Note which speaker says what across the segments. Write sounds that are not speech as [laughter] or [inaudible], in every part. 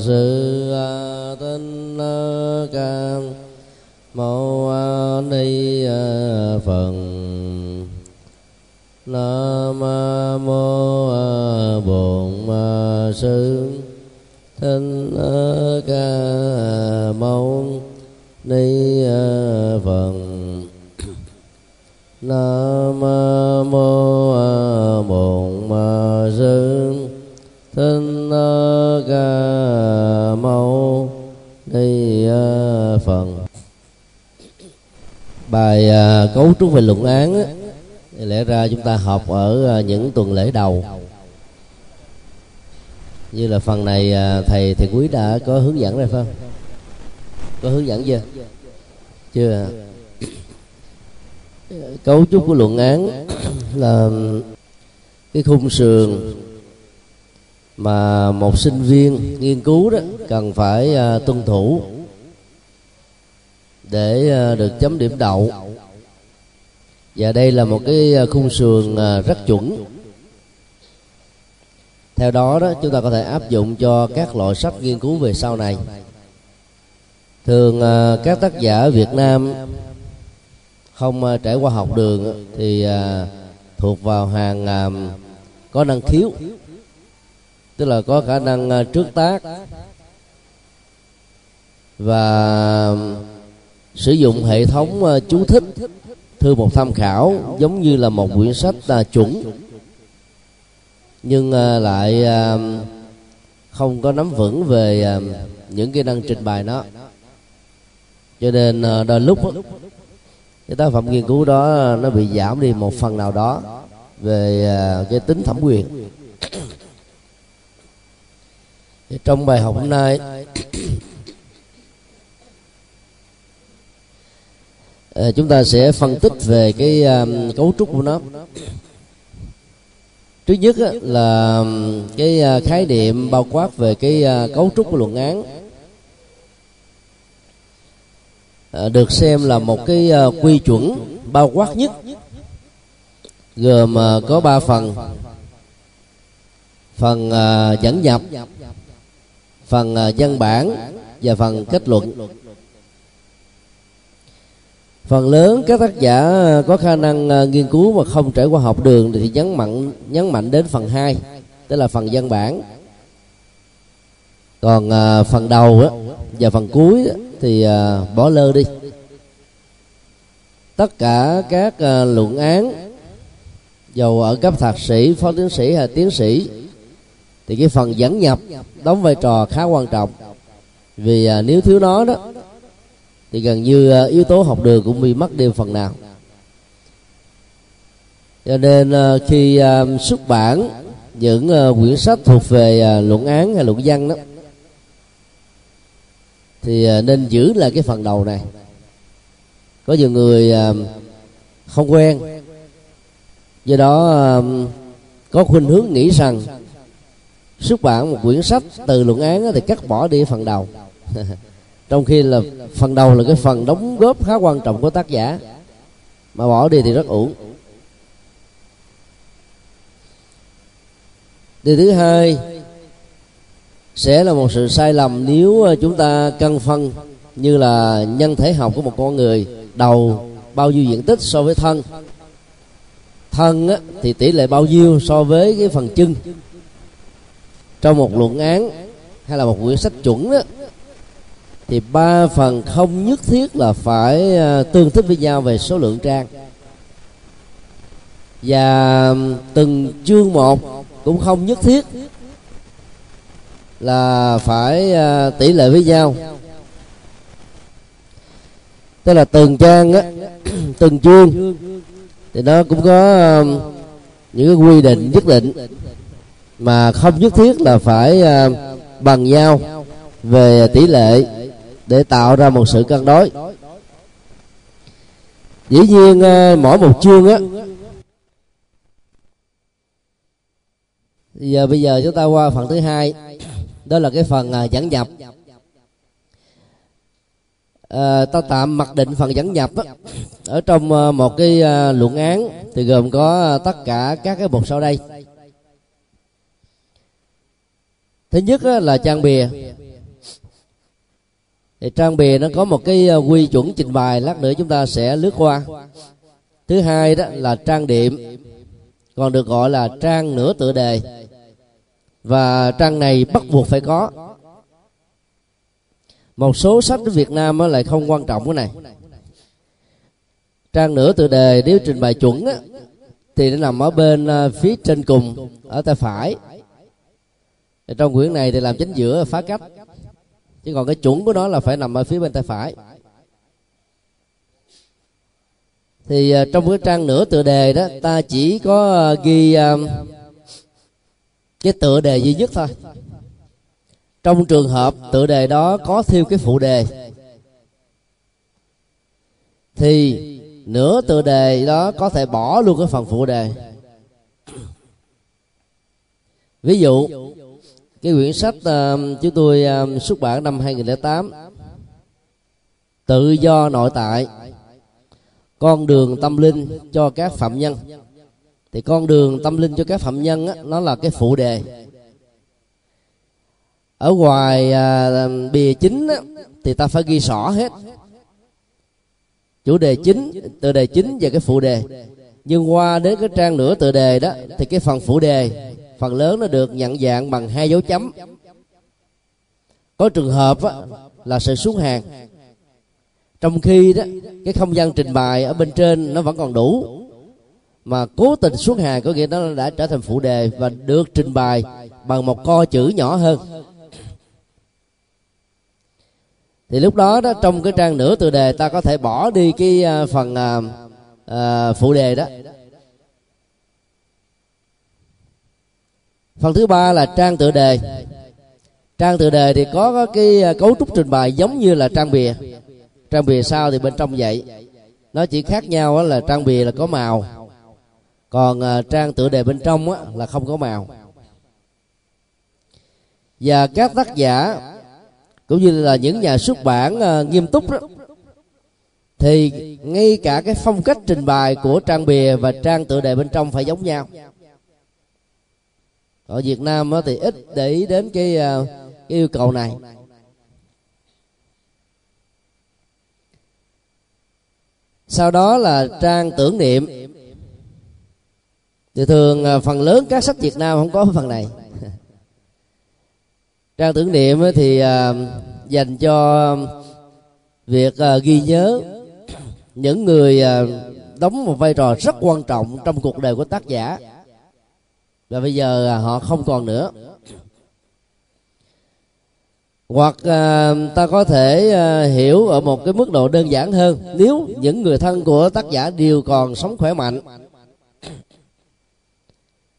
Speaker 1: sư tinh ca mâu ni phật nam mô bổn sư thích ca mâu ni phật nam mô bổn sư thích ca đây ờ, phần bài uh, cấu trúc về luận án á, thì lẽ ra chúng ta học ở uh, những tuần lễ đầu. Như là phần này uh, thầy thầy quý đã có hướng dẫn rồi không? Có hướng dẫn chưa? Chưa à? cấu trúc của luận án là cái khung sườn mà một sinh viên nghiên cứu đó cần phải uh, tuân thủ để uh, được chấm điểm đậu. Và đây là một cái à, khung sườn uh, rất chuẩn. Theo đó đó chúng ta có thể áp dụng cho các loại sách nghiên cứu về sau này. Thường các tác giả Việt Nam không trải qua học đường thì thuộc vào hàng có năng khiếu tức là có khả năng à, trước tác và sử dụng hệ thống à, chú thích thư một tham khảo giống như là một quyển sách à, chuẩn. Nhưng lại không có nắm vững về những kỹ năng trình bày nó cho nên đôi lúc cái tác phẩm nghiên cứu đó nó bị giảm đi một phần nào đó về cái tính thẩm quyền trong bài học hôm nay à, chúng ta sẽ phân tích về cái um, cấu trúc của nó. Trước nhất á, là cái uh, khái niệm bao quát về cái uh, cấu trúc của luận án. Được xem là một cái uh, quy chuẩn bao quát nhất gồm uh, có ba phần. Phần uh, dẫn nhập phần à, văn bản và phần kết luận. Phần lớn các tác giả à, có khả năng à, nghiên cứu mà không trải qua học đường thì nhấn mạnh nhấn mạnh đến phần 2 tức là phần văn bản. Còn phần đầu á, và phần cuối á, thì bỏ lơ đi. Tất cả các luận án dầu ở cấp thạc sĩ phó tiến sĩ hay tiến sĩ thì cái phần dẫn nhập đóng vai trò khá quan trọng. Vì à, nếu thiếu nó đó thì gần như à, yếu tố học đường cũng bị mất đi phần nào. Cho nên à, khi à, xuất bản những à, quyển sách thuộc về à, luận án hay luận văn đó thì à, nên giữ lại cái phần đầu này. Có nhiều người à, không quen. Do đó à, có khuynh hướng nghĩ rằng xuất bản một quyển sách từ luận án thì cắt bỏ đi phần đầu. [laughs] Trong khi là phần đầu là cái phần đóng góp khá quan trọng của tác giả mà bỏ đi thì rất uổng. Điều thứ hai sẽ là một sự sai lầm nếu ờ, chúng ta cân phân như là nhân thể học của một con người đầu bao nhiêu diện tích so với thân. Thân á, thì tỷ lệ bao nhiêu so với cái phần chân trong một luận án hay là một quyển sách chuẩn đó, thì ba phần không nhất thiết là phải à, tương thích với nhau về số lượng trang. Và từng chương một cũng không nhất thiết là phải à, tỷ lệ với nhau. Tức là từng trang á, [clears throat] từng chương, thì nó cũng có những cái quy định nhất định mà không nhất thiết là phải à, bằng nhau về tỷ lệ để tạo ra một sự cân đối. Dĩ nhiên à, mỗi một chương á giờ bây giờ chúng ta qua phần thứ hai đó là cái phần à, dẫn nhập à, ta tạm mặc định phần dẫn nhập á, ở trong một cái luận án thì gồm có tất cả các cái mục sau đây. Thứ nhất là trang bìa. Thì trang bìa nó có một cái ờ, quy chuẩn trình bày lát nữa chúng ta sẽ lướt qua. Thứ hai đó là trang điểm còn được gọi là trang nửa tựa đề. Và trang này bắt buộc phải có. Một số sách ở Việt Nam lại không quan trọng cái này. Trang nửa tựa đề nếu trình bày chuẩn á, thì nó nằm ở bên ờ, phía trên cùng ở tay phải trong quyển này thì làm chính giữa phá cách chứ còn cái chuẩn của nó là phải nằm ở phía bên tay phải. Thì uh, trong cái trang nửa tựa đề đó ta chỉ có uh, ghi uh, cái tựa đề duy nhất thôi. Trong trường hợp tựa đề đó có thêm cái phụ đề thì nửa tựa đề đó có thể bỏ luôn cái phần phụ đề. Ví dụ cái quyển sách uh, chúng tôi uh, xuất bản năm 2008 tự do nội tại con đường tâm linh cho các phạm nhân. Thì con đường tâm linh cho các phạm nhân á, nó là cái phụ đề. Ở ngoài à, bìa chính á, thì ta phải ghi rõ hết. Chủ đề chính tựa đề chính và cái phụ đề. Nhưng qua đến cái trang nửa tựa đề đó thì cái phần phụ đề phần lớn nó được nhận dạng bằng hai dấu chấm. Có trường hợp á, là sự xuống hàng. Trong khi đó cái không gian trình bày ở bên trên nó vẫn còn đủ. Mà cố tình xuống hàng có nghĩa nó đã trở thành phụ đề và được trình bày bằng một co chữ nhỏ hơn. Thì lúc đó đó trong cái trang nửa tự đề ta có thể bỏ đi cái à, phần à, à, phụ đề đó. Phần thứ ba là trang tựa đề. Trang tựa đề thì có cái à, cấu trúc trình bày giống như là trang bìa. Trang bìa sau thì bên trong vậy. Nó chỉ khác nhau là trang bìa là có màu. Còn à, trang tựa đề bên trong là không có màu. Và các tác giả, cũng như là những nhà xuất bản à, nghiêm túc đó, thì ngay cả cái phong cách trình bày của trang bìa và trang tựa đề bên trong phải giống nhau ở Việt Nam thì ít để ý đến cái, à, cái yêu cầu này. Sau đó là trang tưởng niệm. Thì thường à, phần lớn các sách Việt Nam không có phần này. [laughs] Trang tưởng niệm thì à, dành cho việc ghi nhớ những người đóng một vai trò rất quan trọng trong cuộc đời của tác giả và bây giờ à, họ không còn nữa. Hoặc à, ta có thể à, hiểu ở một cái mức độ đơn giản hơn. Nếu những người thân của tác giả đều còn sống khỏe mạnh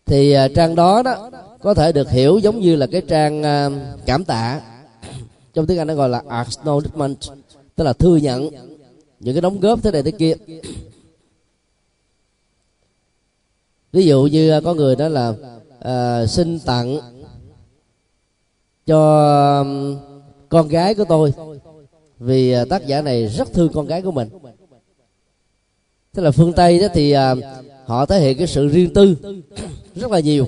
Speaker 1: thì à, trang đó đó có thể được hiểu giống như là cái trang à, cảm tạ. Trong tiếng anh nó gọi là acknowledgement tức là thừa nhận những cái đóng góp thế này thế kia ví dụ như à, có người đó là à, xin tặng cho con gái của tôi vì à, tác giả này rất thương con gái của mình. Tức là phương tây đó thì à, họ thể hiện cái sự riêng tư [coughs] rất là nhiều.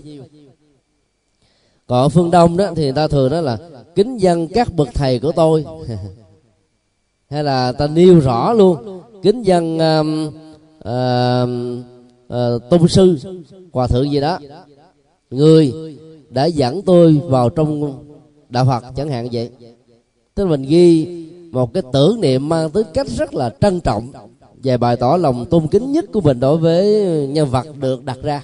Speaker 1: Còn ở phương đông đó thì người ta thường nói là kính dân các bậc thầy của tôi. [laughs] Hay là ta nêu rõ luôn kính dân um, uh, uh, tôn sư hòa thượng gì đó. Người đã dẫn tôi vào trong đạo phật chẳng hạn vậy. Tức là mình ghi một cái tưởng niệm mang tính cách rất là trân trọng và bày tỏ lòng tôn kính nhất của mình đối với nhân vật được đặt ra.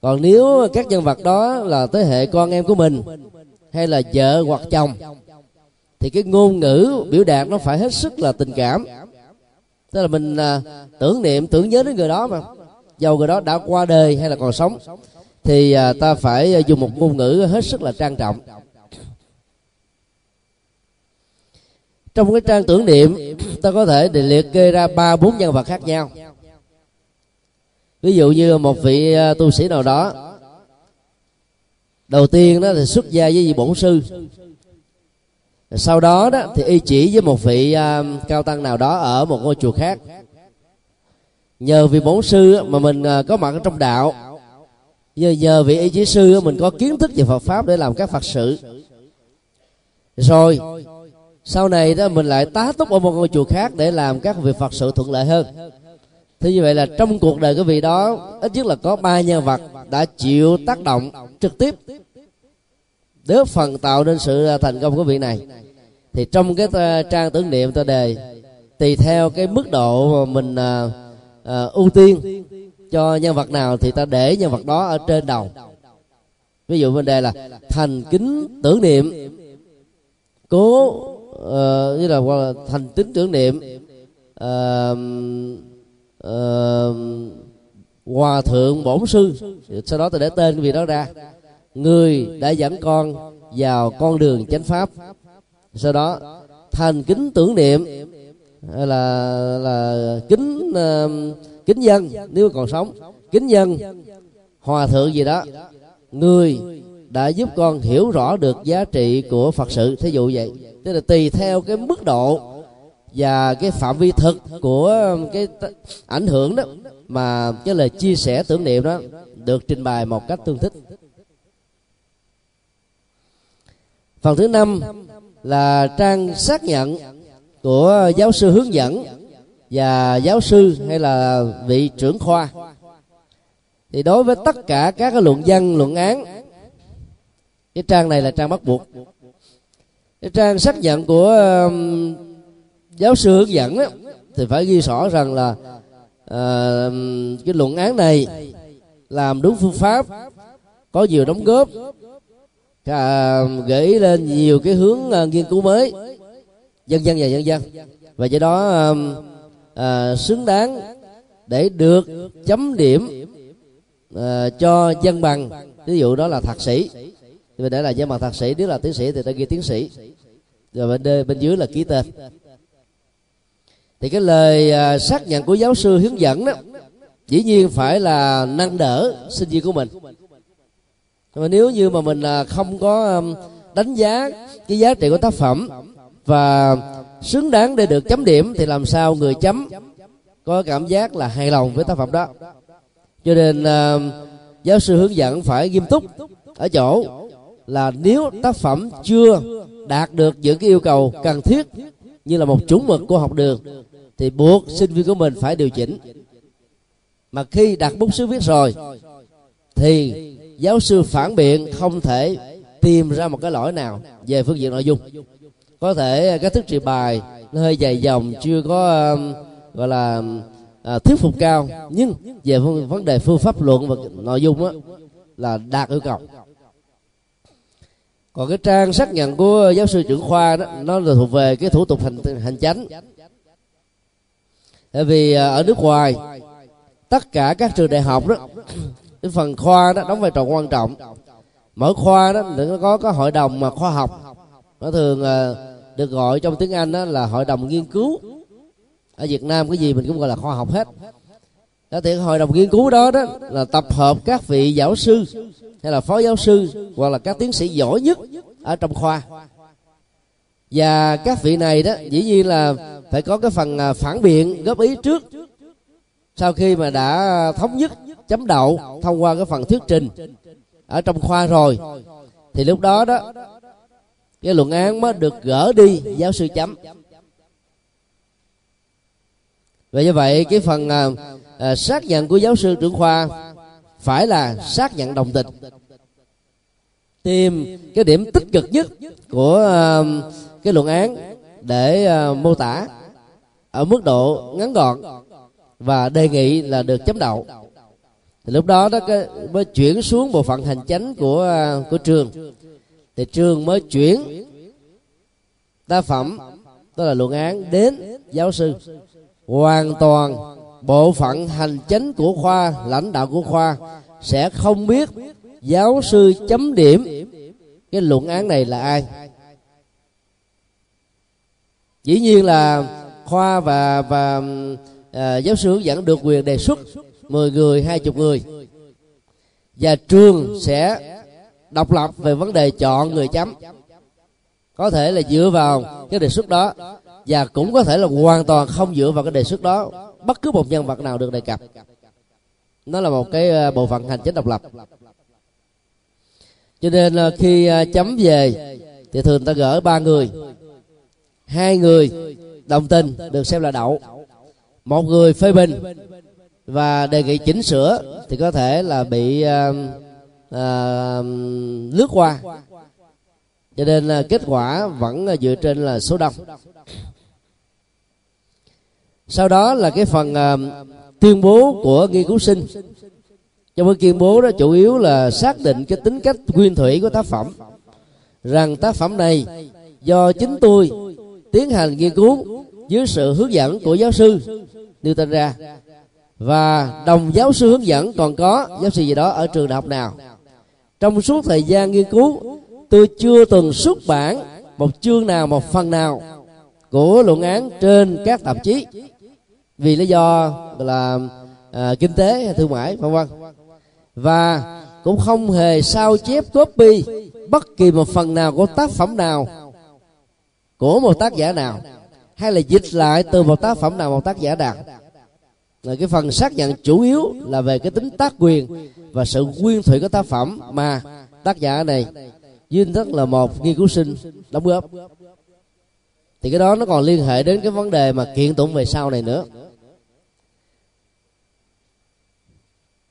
Speaker 1: Còn nếu các nhân vật đó là thế hệ con em của mình hay là vợ hoặc chồng thì cái ngôn ngữ biểu đạt nó phải hết sức là tình cảm tức là mình à, tưởng niệm tưởng nhớ đến người đó mà. Dầu người đó đã qua đời hay là còn sống thì à, ta phải à, dùng một ngôn ngữ hết sức là trang trọng. Trong cái trang tưởng niệm ta có thể để liệt kê ra ba bốn nhân vật khác nhau. Ví dụ như một vị à, tu sĩ nào đó đầu tiên đó thì xuất gia với vị bổn sư sau đó đó thì y chỉ với một vị uh, cao tăng nào đó ở một ngôi chùa khác. Nhờ vị bổn sư mà mình uh, có mặt ở trong đạo. Nhờ nhờ vị y chỉ sư mình có kiến thức về Phật pháp để làm các Phật sự. Rồi sau này đó mình lại tá túc ở một ngôi chùa khác để làm các việc Phật sự thuận lợi hơn. Thế như vậy là trong cuộc đời của vị đó ít nhất là có ba nhân vật đã chịu tác động trực tiếp góp phần tạo nên sự à, thành công của vị này. Thì trong cái à, trang tưởng niệm ta đề tùy theo cái mức độ mà mình à, à, ưu tiên cho nhân vật nào thì ta để nhân vật đó ở trên đầu. Ví dụ vấn đề là thành kính tưởng niệm cố uh, như là, là thành kính tưởng niệm uh, uh, hòa thượng bổn sư. Sau đó ta để tên cái vị đó ra người đã dẫn con vào con đường chánh pháp. Sau đó thành kính tưởng niệm là là kính uh, kính dân nếu còn sống kính dân hòa thượng gì đó. Người đã giúp con hiểu rõ được giá trị của phật sự thí dụ vậy. Tức là tùy theo cái mức độ và cái phạm vi thực của um, cái ảnh hưởng đó mà cái lời chia sẻ tưởng niệm đó được trình bày một cách tương thích. Phần thứ năm là trang xác nhận của giáo sư hướng dẫn và giáo sư hay là vị trưởng khoa. Thì đối với tất cả các cái luận văn luận án cái trang này là trang bắt buộc. Cái trang xác nhận của um, giáo sư hướng dẫn đó, thì phải ghi rõ rằng là uh, cái luận án này làm đúng phương pháp có nhiều đóng góp à, gửi lên nhiều cái hướng uh, nghiên cứu mới. Dân dân và dân dân. Và do đó uh, uh, xứng đáng để được chấm điểm uh, cho dân bằng. Ví dụ đó là thạc sĩ. Thì để là dân bằng thạc sĩ nếu là tiến sĩ thì ta ghi tiến sĩ. Rồi bên đây, bên dưới là ký tên. Thì cái lời uh, xác nhận của giáo sư hướng dẫn đó dĩ nhiên phải là nâng đỡ sinh viên của mình mà nếu như mà mình là không có đánh giá cái giá trị của tác phẩm và xứng đáng để được chấm điểm thì làm sao người chấm có cảm giác là hài lòng với tác phẩm đó? Cho nên uh, giáo sư hướng dẫn phải nghiêm túc ở chỗ là nếu tác phẩm chưa đạt được những cái yêu cầu cần thiết như là một chuẩn mực của học đường thì buộc sinh viên của mình phải điều chỉnh. Mà khi đặt bút sứ viết rồi thì giáo sư phản biện không thể tìm ra một cái lỗi nào về phương diện nội dung. Có thể cái thức trình bày nó hơi dài dòng chưa có um, gọi là à, thuyết phục cao nhưng về vấn đề phương pháp luận và nội dung đó là đạt yêu cầu. Còn cái trang xác nhận của giáo sư trưởng khoa đó nó là thuộc về cái thủ tục hành hành chánh. Tại vì à, ở nước ngoài tất cả các trường đại học đó cái phần khoa đó đóng vai trò quan trọng. Mỗi khoa đó nó có có hội đồng mà khoa học. Nó thường à, được gọi trong tiếng anh đó là hội đồng nghiên cứu. Ở việt nam cái gì mình cũng gọi là khoa học hết. Đó, thì hội đồng nghiên cứu đó đó là tập hợp các vị giáo sư hay là phó giáo sư hoặc là các tiến sĩ giỏi nhất ở trong khoa. Và các vị này đó, dĩ nhiên là phải có cái phần à, phản biện, góp ý trước. Sau khi mà đã thống nhất chấm đậu thông qua cái phần thuyết trình ở trong khoa rồi. Thì lúc đó đó cái luận án mới được gỡ đi giáo sư chấm. Và như vậy cái phần à, à, xác nhận của giáo sư trưởng khoa phải là xác nhận đồng tình tìm cái điểm tích cực nhất của à, cái luận án để à, mô tả ở mức độ ngắn gọn và đề nghị là được chấm đậu thì lúc đó đó cái, mới chuyển xuống bộ phận hành chánh của à, của trường. Thì trường mới chuyển tác phẩm đó là luận án đến giáo sư. Hoàn toàn bộ phận hành chánh của khoa lãnh đạo của khoa sẽ không biết giáo sư chấm điểm cái luận án này là ai. Dĩ nhiên là khoa và và à, giáo sư hướng dẫn được quyền đề xuất. 10 người, hai chục người. Và trường sẽ độc lập về vấn đề chọn người chấm. Có thể là dựa vào cái đề xuất đó, và cũng có thể là hoàn toàn không dựa vào cái đề xuất đó, bất cứ một nhân vật nào được đề cập. Nó là một cái ờ, bộ phận hành chính độc lập. Cho nên là khi ờ, chấm về, thì thường ta gỡ ba người. Hai người đồng tình được xem là đậu. Một người phê bình và đề nghị chỉnh sửa thì có thể là bị à, à, lướt qua. Cho nên là kết quả vẫn dựa trên là số đông. Sau đó là cái phần à, tuyên bố của nghiên cứu sinh. Trong cái tuyên bố đó chủ yếu là xác định cái tính cách nguyên thủy của tác phẩm. Rằng tác phẩm này do chính tôi tiến hành nghiên cứu dưới sự hướng dẫn của giáo sư Newton ra và đồng giáo sư hướng dẫn còn có giáo sư gì đó ở trường đại học nào? Trong suốt thời gian nghiên cứu tôi chưa từng xuất bản một chương nào một phần nào của luận án trên các tạp chí. Vì lý do là à, kinh tế hay thương mại vân vân. Và cũng không hề sao chép copy bất kỳ một phần nào của tác phẩm nào của một tác giả nào hay là dịch lại từ một tác phẩm nào một tác giả nào là cái phần xác nhận chủ yếu là về cái tính tác quyền và sự nguyên thủy của tác phẩm mà tác giả này duy thức là một nghiên cứu sinh đóng góp. Thì cái đó nó còn liên hệ đến cái vấn đề mà kiện tụng về sau này nữa.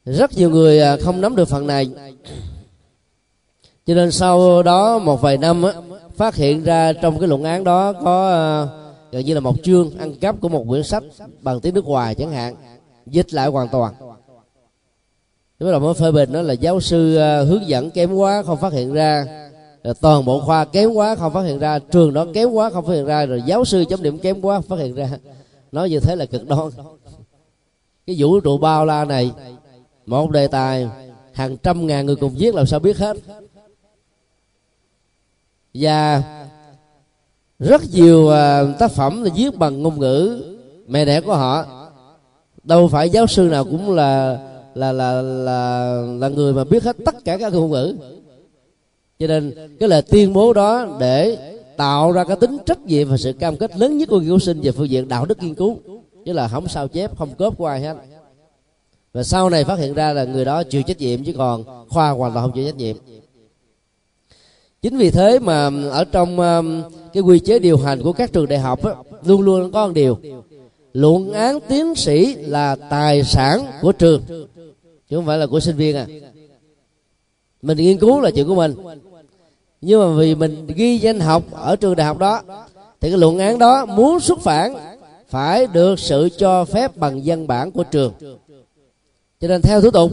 Speaker 1: Rất nhiều người à, không nắm được phần này. Cho nên sau đó một vài năm á, phát hiện ra trong cái luận án đó có à, gần như là một chương ăn cắp của một quyển sách bằng tiếng nước ngoài chẳng hạn, dịch lại hoàn toàn. Bắt đầu mới phê bình đó là giáo sư ờ, hướng dẫn kém quá không phát hiện ra. Rồi toàn bộ khoa kém quá không phát hiện ra, trường đó kém quá không phát hiện ra, rồi giáo sư chấm điểm kém quá không phát hiện ra. Nói như thế là cực đoan. Cái vũ trụ bao la này, một đề tài, hàng trăm ngàn người cùng viết làm sao biết hết. Và rất nhiều à, tác phẩm là viết bằng ngôn ngữ mẹ đẻ của họ. Đâu phải giáo sư nào cũng là là là là là người mà biết hết tất cả các ngôn ngữ. Cho nên cái lời tuyên bố đó để tạo ra cái tính trách nhiệm và sự cam kết lớn nhất của nghiên cứu sinh về phương diện đạo đức nghiên cứu. Chứ là không sao chép, không cốp của ai hết. Và sau này phát hiện ra là người đó chịu trách nhiệm chứ còn khoa hoàn toàn không chịu trách nhiệm chính vì thế mà ở trong um, cái quy chế điều hành của các trường đại học á, luôn luôn có một điều. Luận án tiến sĩ là tài sản của trường chứ không phải là của sinh viên à. Mình nghiên cứu là chuyện của mình. Nhưng mà vì mình ghi danh học ở trường đại học đó thì cái luận án đó muốn xuất bản phải được sự cho phép bằng văn bản của trường. Cho nên theo thủ tục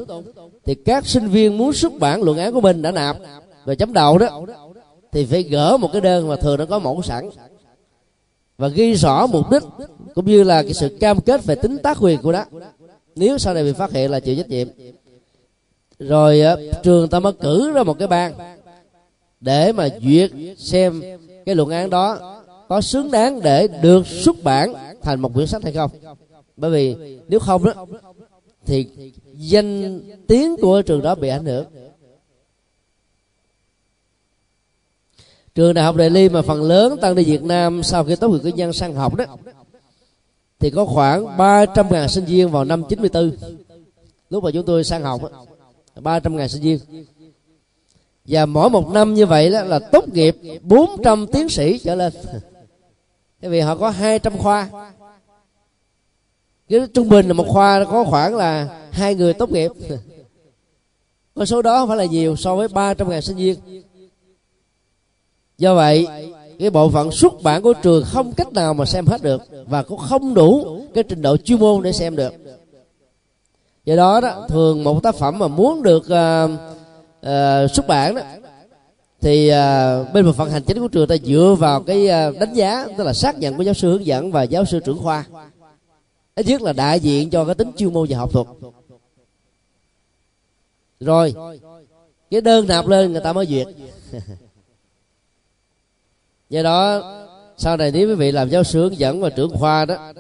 Speaker 1: thì các sinh viên muốn xuất bản luận án của mình đã nạp và chấm đầu đó, thì phải gỡ một cái đơn mà thường nó có mẫu sẵn. Và ghi rõ mục đích cũng như là cái sự cam kết về tính tác quyền của nó. Nếu sau này bị phát hiện là chịu trách nhiệm. Rồi trường ta mới cử ra một cái ban để mà duyệt xem cái luận án đó có xứng đáng để được xuất bản thành một quyển sách hay không. Bởi vì nếu không đó, thì danh tiếng của trường đó bị ảnh hưởng. Trường đại học đại ly mà phần lớn tăng đi việt nam sau khi tốt nghiệp cử nhân sang học đó, thì có khoảng 300 ngàn sinh viên vào năm 94 lúc mà chúng tôi sang học 300 ngàn sinh viên. Và mỗi một năm như vậy đó là tốt nghiệp 400 tiến sĩ trở lên. [laughs] Bởi vì họ có 200 khoa. Cái trung bình là một khoa có khoảng là hai người tốt nghiệp. [laughs] Con số đó không phải là nhiều so với 300 ngàn sinh viên do vậy cái bộ phận xuất bản của trường không cách nào mà xem hết được và cũng không đủ cái trình độ chuyên môn để xem được. Do đó đó thường một tác phẩm mà muốn được uh, uh, xuất bản đó thì uh, bên bộ phận hành chính của trường ta dựa vào cái uh, đánh giá tức là xác nhận của giáo sư hướng dẫn và giáo sư trưởng khoa. Ít nhất là đại diện cho cái tính chuyên môn và học thuật. Rồi cái đơn nạp lên người ta mới duyệt. [laughs] do đó, sau này nếu quý vị làm giáo sư hướng dẫn và trưởng khoa đó,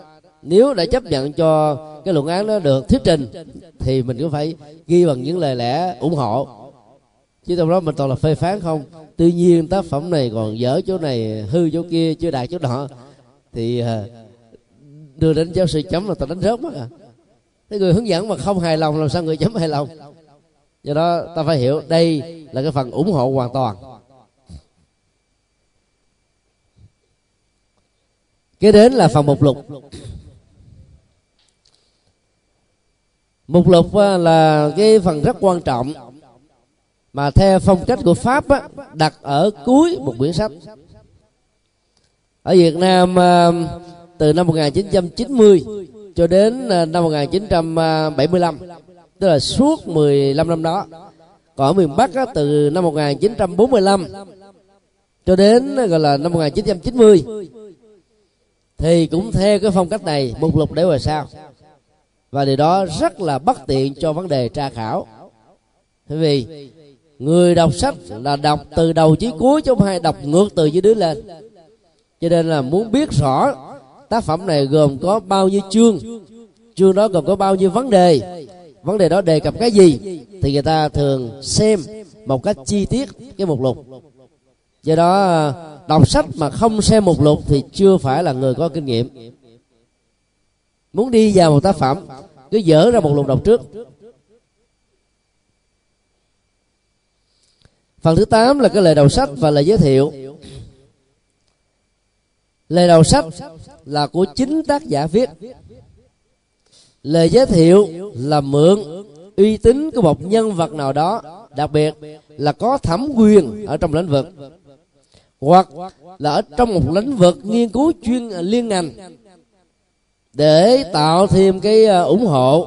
Speaker 1: nếu đã chấp nhận cho cái luận án đó được thuyết trình, thì mình cũng phải ghi bằng những lời lẽ ủng hộ. Chứ trong đó mình toàn là phê phán không. Tuy nhiên tác phẩm này còn dở chỗ này, hư chỗ kia, chưa đạt chỗ nọ. Thì à, đưa đến giáo sư chấm là tao đánh rớt mất à. Cái người hướng dẫn mà không hài lòng, làm sao người chấm hài lòng? Do đó ta phải hiểu đây là cái phần ủng hộ hoàn toàn. Kế đến là phần mục lục. Mục lục à, là cái phần rất quan trọng mà theo phong cách của pháp á, đặt ở cuối một quyển sách. Ở Việt Nam à, từ năm 1990 cho đến năm 1975 tức là suốt 15 năm đó. Còn ở miền Bắc á, từ năm 1945 cho đến gọi là năm 1990 thì cũng theo cái phong cách này mục lục để về sao? Và điều đó rất là bất tiện cho vấn đề tra khảo. Bởi vì người đọc sách là đọc từ đầu chí cuối chứ không hay đọc ngược từ dưới đứa lên. Cho nên là muốn biết rõ tác phẩm này gồm có bao nhiêu chương chương đó gồm có bao nhiêu vấn đề vấn đề đó đề cập cái gì, thì người ta thường xem một cách chi tiết cái mục lục do đó, đọc sách mà không xem mục lục thì chưa phải là người có kinh nghiệm. Muốn đi vào một tác phẩm, cứ dở ra một lục đọc trước. Phần thứ 8 là cái lời đầu sách và lời giới thiệu. Lời đầu sách là của chính tác giả viết. Lời giới thiệu là mượn uy tín của một nhân vật nào đó, đặc biệt là có thẩm quyền ở trong lĩnh vực hoặc là ở trong một lĩnh vực nghiên cứu chuyên à, liên ngành để tạo thêm cái à, ủng hộ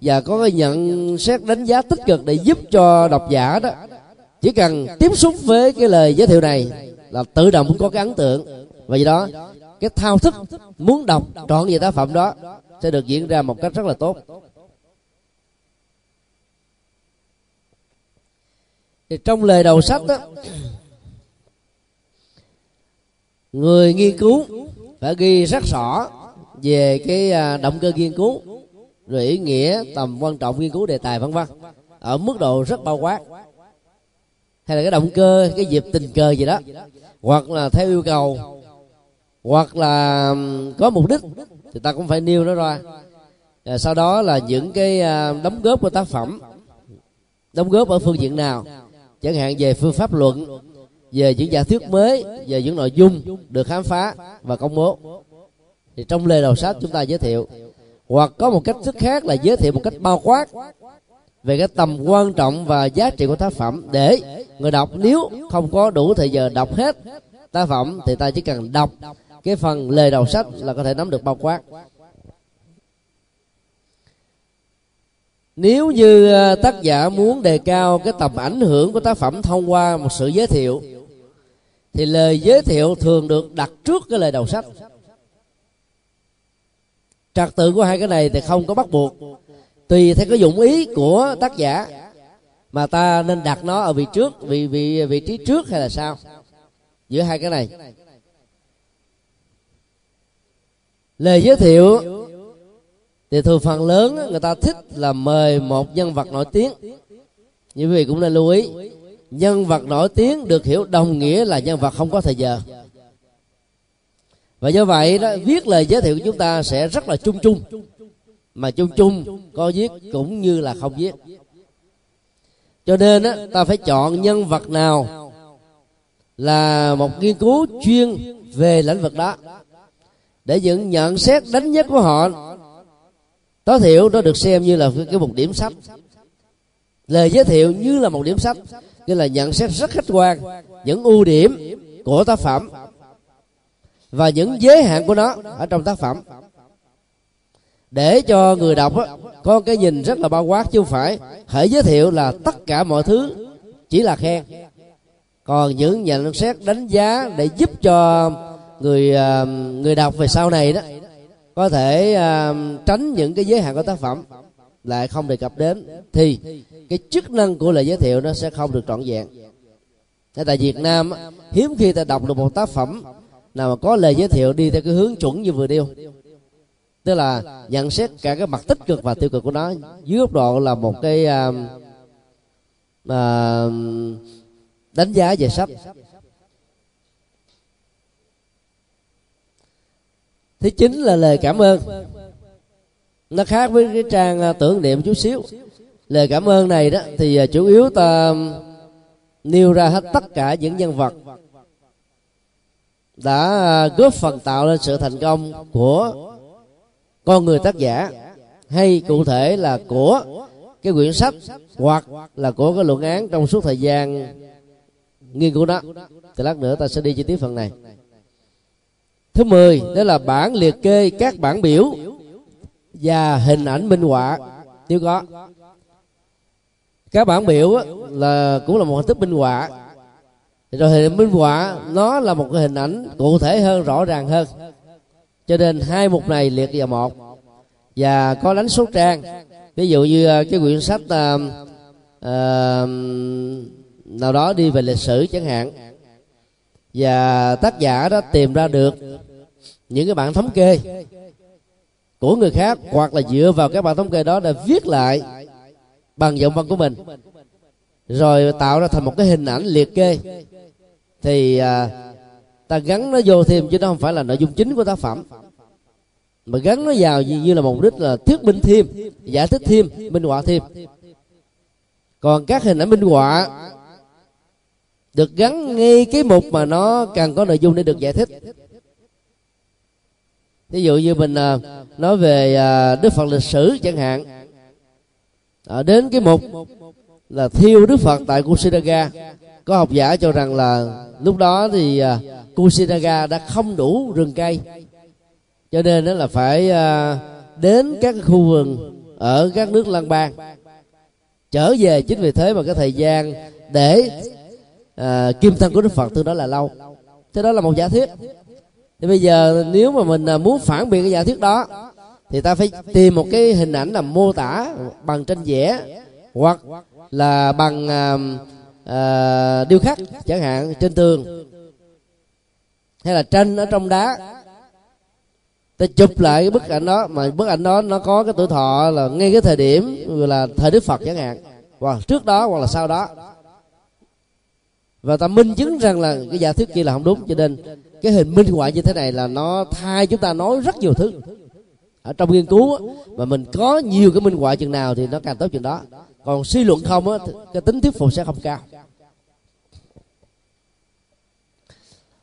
Speaker 1: và có cái nhận xét đánh giá tích cực để giúp cho độc giả đó chỉ cần tiếp xúc với cái lời giới thiệu này là tự động có cái ấn tượng. Và do đó, cái thao thức muốn đọc trọn về tác phẩm đó sẽ được diễn ra một cách rất là tốt. Thì trong lời đầu sách đó người nghiên cứu phải ghi rất rõ về cái à, động cơ nghiên cứu, rồi ý nghĩa, tầm quan trọng nghiên cứu đề tài, vân vân. Ở mức độ rất bao quát. Hay là cái động cơ, cái dịp tình cờ gì đó. Hoặc là theo yêu cầu. Hoặc là có mục đích, thì ta cũng phải nêu nó ra. Rồi sau đó là những cái à, đóng góp của tác phẩm. Đóng góp ở phương diện nào? Chẳng hạn về phương pháp luận về những giả thuyết mới, về những nội dung được khám phá và công bố. Thì trong lời đầu sách chúng ta giới thiệu, hoặc có một cách thức khác là giới thiệu một cách bao quát về cái tầm quan trọng và giá trị của tác phẩm để người đọc nếu không có đủ thời giờ đọc hết tác phẩm thì ta chỉ cần đọc cái phần lời đầu sách là có thể nắm được bao quát. Nếu như ờ, tác giả muốn đề cao cái tầm ảnh hưởng của tác phẩm thông qua một sự giới thiệu thì lời giới thiệu thường được đặt trước cái lời đầu sách. Trật tự của hai cái này thì không có bắt buộc. Tùy theo cái dụng ý của tác giả mà ta nên đặt nó ở vị trước, vị vị vị trí trước hay là sao giữa hai cái này. Lời giới thiệu thì thường phần lớn người ta thích là mời một nhân vật nổi tiếng. Như quý vị cũng nên lưu ý nhân vật nổi tiếng được hiểu đồng nghĩa là nhân vật không có thời giờ. Và do vậy đó viết lời giới thiệu của chúng ta sẽ rất là chung chung. Mà chung chung có viết cũng như là không viết. Cho nên á, ta phải chọn nhân vật nào là một nghiên cứu chuyên về lĩnh vực đó để những nhận xét đánh giá của họ. Tối thiểu nó được xem như là cái một điểm sách lời giới thiệu như là một điểm sách như là nhận xét rất khách quan những ưu điểm của tác phẩm và những giới hạn của nó ở trong tác phẩm. Để cho người đọc á, có cái nhìn rất là bao quát chứ không phải hãy giới thiệu là tất cả mọi thứ chỉ là khen. Còn những nhận xét đánh giá để giúp cho người à, người đọc về sau này đó có thể uh, tránh những cái giới hạn của tác phẩm lại không đề cập đến thì cái chức năng của lời giới thiệu nó sẽ không được trọn vẹn. Thế tại Việt Nam hiếm khi ta đọc được một tác phẩm nào mà có lời giới thiệu đi theo cái hướng chuẩn như vừa điêu tức là nhận xét cả cái mặt tích cực và tiêu cực của nó. Dưới góc độ là một cái uh, uh, đánh giá về sách. Thứ chính là lời cảm ơn. Nó khác với cái trang à, tưởng niệm chút xíu lời cảm ơn này đó, thì à, chủ yếu ta nêu ra hết tất cả những nhân vật đã à, góp phần tạo nên sự thành công của con người tác giả, hay cụ thể là của cái quyển sách hoặc là của cái luận án trong suốt thời gian nghiên cứu đó. Thì lát nữa ta sẽ đi chi tiết phần này. Thứ 10 đó là bản liệt kê các bản biểu và hình ảnh minh họa. Nếu có các bản biểu là cũng là một hình thức minh họa. Rồi hình minh họa nó là một cái hình ảnh cụ thể hơn rõ ràng hơn. Cho nên hai mục này liệt vào một. Và có đánh số trang. Ví dụ như à, cái quyển sách uh, uh, nào đó đi về lịch sử chẳng hạn. Và tác giả đã tìm ra được những cái bản thống kê của người khác hoặc là dựa vào các bản thống kê đó để viết lại bằng giọng văn của mình. Rồi tạo ra thành một cái hình ảnh liệt kê. Thì à, ta gắn nó vô thêm chứ nó không phải là nội dung chính của tác phẩm. Mà gắn nó vào như, như là một đích là thuyết minh thêm giải thích thêm minh họa thêm. Còn các hình ảnh minh họa được gắn ngay cái mục mà nó cần có nội dung để được giải thích. Ví dụ như mình à, nói về à, đức phật lịch sử chẳng hạn à, đến cái mục là thiêu đức phật tại kusinaga có học giả cho rằng là lúc đó thì à, kusinaga đã không đủ rừng cây. Cho nên đó là phải à, đến các khu vườn ở các nước lân bang trở về chính vì thế mà cái thời gian để à, kim thân của đức phật tương đó là lâu. Thế đó là một giả thuyết. Thì bây giờ nếu mà mình à, muốn phản biện cái giả thuyết đó thì ta phải tìm một cái hình ảnh là mô tả bằng tranh vẽ hoặc là bằng à, à, điêu khắc chẳng hạn trên tường. Hay là tranh ở trong đá. Ta chụp lại cái bức ảnh đó mà bức ảnh đó nó có cái tuổi thọ là ngay cái thời điểm là thời đức phật chẳng hạn hoặc trước đó hoặc là sau đó. Và ta minh chứng rằng là cái giả thuyết kia là không đúng cho nên cái hình minh họa như thế này là nó thay chúng ta nói rất nhiều thứ ở trong nghiên cứu mà mình có nhiều cái minh họa chừng nào thì nó càng tốt chừng đó. Còn suy luận không á cái tính thuyết phục sẽ không cao.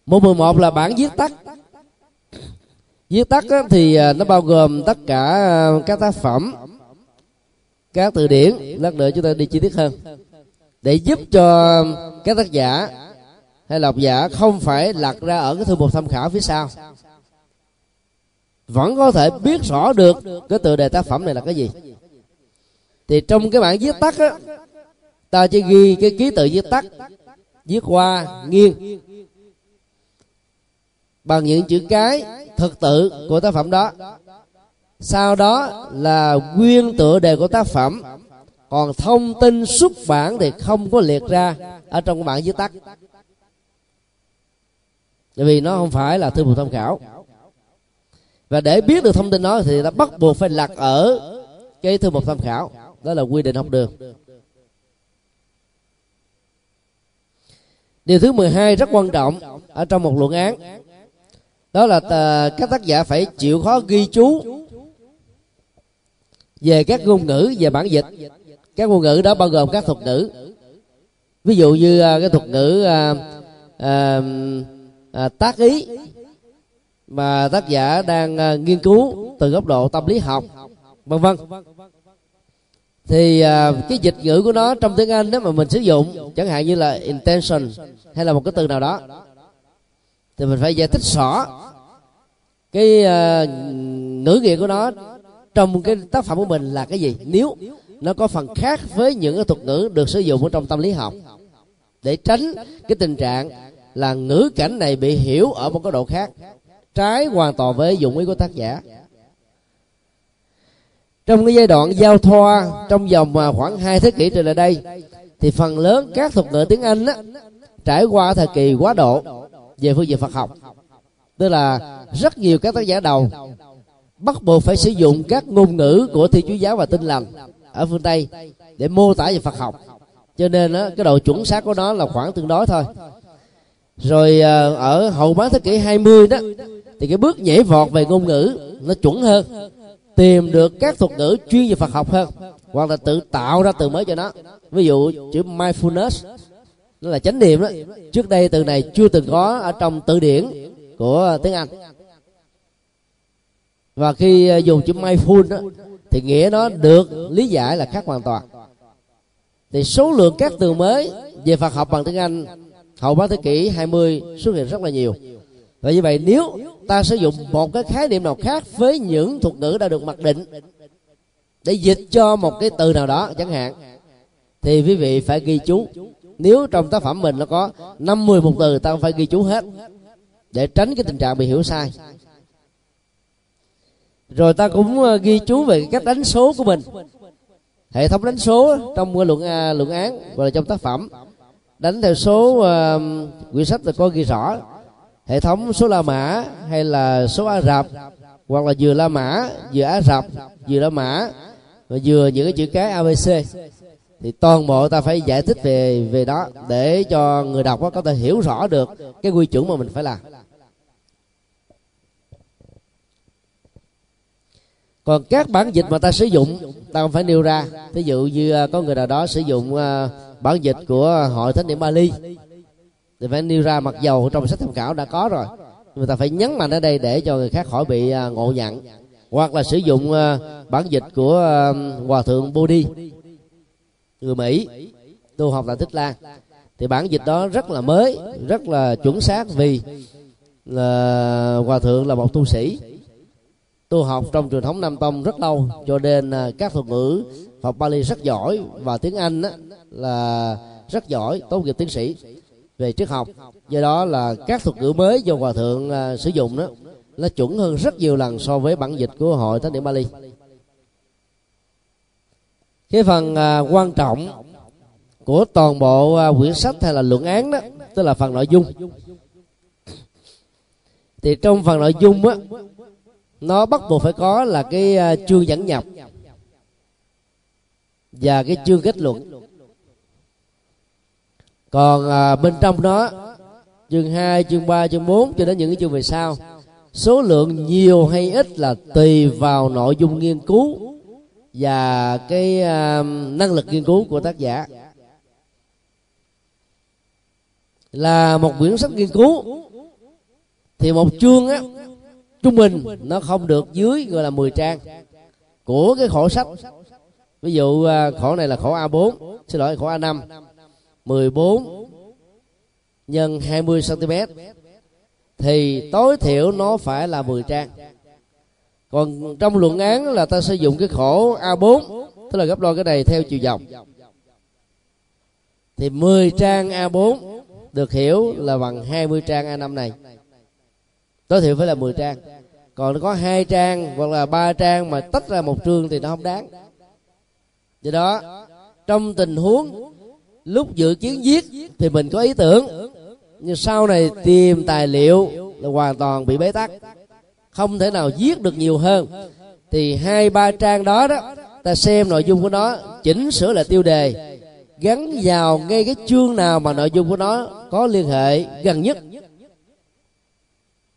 Speaker 1: Một mười một là bản viết tắt. Viết tắt á, thì à, nó bao gồm tất cả à, các tác phẩm các từ điển lát nữa chúng ta đi chi tiết hơn. Để giúp cho các tác giả hay độc giả không phải lật ra ở cái thư mục tham khảo phía sau vẫn có thể biết rõ được cái tựa đề tác phẩm này là cái gì. Thì trong cái bản viết tắt á, ta chỉ ghi cái ký tự viết tắt, viết qua, nghiêng. Bằng những chữ cái thực tự của tác phẩm đó. Sau đó là nguyên tựa đề của tác phẩm. Còn thông tin xuất bản thì không có liệt ra ở trong cái bản viết tắt. Bởi vì nó không phải là thư mục tham khảo và để biết được thông tin đó thì ta bắt buộc phải lật ở cái thư mục tham khảo. Đó là quy định học đường. Điều thứ 12 rất quan trọng ở trong một luận án. Đó là các tác giả phải chịu khó ghi chú về các ngôn ngữ về bản dịch. Các ngôn ngữ đó bao gồm các thuật ngữ. Ví dụ như à, cái thuật ngữ à, à, à, tác ý mà tác giả đang ờ, nghiên cứu từ góc độ tâm lý học. Vân vân. Thì à, cái dịch ngữ của nó trong tiếng anh đó mà mình sử dụng chẳng hạn như là intention hay là một cái từ nào đó thì mình phải giải thích rõ cái uh, ngữ nghĩa của nó trong cái tác phẩm của mình là cái gì. Nếu nó có phần khác với những cái thuật ngữ được sử dụng ở trong tâm lý học để tránh cái tình trạng là ngữ cảnh này bị hiểu ở một cái độ khác trái hoàn toàn với dụng ý của tác giả. Trong cái giai đoạn giao thoa trong vòng à, khoảng hai thế kỷ trở lại đây thì phần lớn các thuật ngữ tiếng anh á, trải qua thời kỳ quá độ về phương diện phật học. Tức là rất nhiều các tác giả đầu bắt buộc phải sử dụng các ngôn ngữ của thi chúa giáo và tinh lành ở phương tây để mô tả về phật học. Cho nên đó, cái độ chuẩn xác của nó là khoảng tương đối thôi rồi à, ở hậu bán thế kỷ 20 đó, thì cái bước nhảy vọt về ngôn ngữ nó chuẩn hơn. Tìm được các thuật ngữ chuyên về Phật học hơn, hoặc là tự tạo ra từ mới cho nó. Ví dụ chữ mindfulness, nó là chánh niệm đó. Trước đây từ này chưa từng có ở trong từ điển của tiếng Anh. Và khi à, dùng chữ mindful đó, thì nghĩa nó được lý giải là khác hoàn toàn. Thì số lượng các từ mới về Phật học bằng tiếng Anh hậu ba thế kỷ 20 xuất hiện rất là nhiều. Và như vậy, nếu ta sử dụng một cái khái niệm nào khác với những thuật ngữ đã được mặc định để dịch cho một cái từ nào đó chẳng hạn, thì quý vị phải ghi chú. Nếu trong tác phẩm mình nó có 50 một từ, ta phải ghi chú hết để tránh cái tình trạng bị hiểu sai. Rồi ta cũng ờ, ghi chú về cách đánh số của mình. Hệ thống đánh số trong luận à, luận án hoặc là trong tác phẩm đánh theo số uh, quyển sách là có ghi rõ. Hệ thống số la mã hay là số ả rập hoặc là vừa la mã vừa ả rập vừa la mã và vừa những cái chữ cái abc thì toàn bộ ta phải giải thích về về đó để cho người đọc có thể hiểu rõ được cái quy chuẩn mà mình phải làm. Còn các bản dịch mà ta sử dụng ta không phải nêu ra. Ví dụ như ờ, có người nào đó sử dụng uh, bản dịch của hội thánh niệm Bali. Thì phải nêu ra mặc dầu trong sách tham khảo đã có rồi người ta phải nhấn mạnh ở đây để cho người khác khỏi bị à, ngộ nhận. Hoặc là sử dụng à, bản dịch của à, hòa thượng Bodhi người Mỹ tu học tại Tích Lan. Thì bản dịch đó rất là mới rất là chuẩn xác vì là hòa thượng là một tu sĩ tu học trong truyền thống Nam Tông rất lâu cho nên các thuật ngữ Phật Bali rất giỏi và tiếng Anh á, là rất giỏi tốt nghiệp tiến sĩ. Về triết học do đó là các thuật ngữ mới do hòa thượng uh, sử dụng đó nó chuẩn hơn rất nhiều lần so với bản dịch của hội thánh điển Bali. Cái phần uh, quan trọng của toàn bộ uh, quyển sách hay là luận án đó tức là phần nội dung. Thì trong phần nội dung á nó bắt buộc phải có là cái à, chương dẫn nhập và cái chương kết luận còn à, bên trong đó chương 2, chương 3, chương 4 cho đến những cái chương về sau số lượng nhiều hay ít là tùy vào nội dung nghiên cứu và cái à, năng lực nghiên cứu của tác giả. Là một quyển sách nghiên cứu thì một chương á trung bình nó không được dưới gọi là 10 trang của cái khổ sách. Ví dụ à, khổ này là khổ A4 xin lỗi khổ A5 14 nhân 20 cm thì tối thiểu nó phải là 10 trang. Còn trong luận án là ta sử dụng cái khổ A4 tức là gấp đôi cái này theo chiều dọc thì 10 trang A4 được hiểu là bằng 20 trang A5 này. Tối thiểu phải là 10 trang. Còn nó có hai trang hoặc là ba trang mà tách ra một chương thì nó không đáng. Do đó, trong tình huống lúc dự kiến viết thì mình có ý tưởng. Nhưng sau này tìm tài liệu là hoàn toàn bị bế tắc. Không thể nào viết được nhiều hơn. Thì hai, ba trang đó đó, ta xem nội dung của nó, chỉnh sửa lại tiêu đề, gắn vào ngay cái chương nào mà nội dung của nó có liên hệ gần nhất.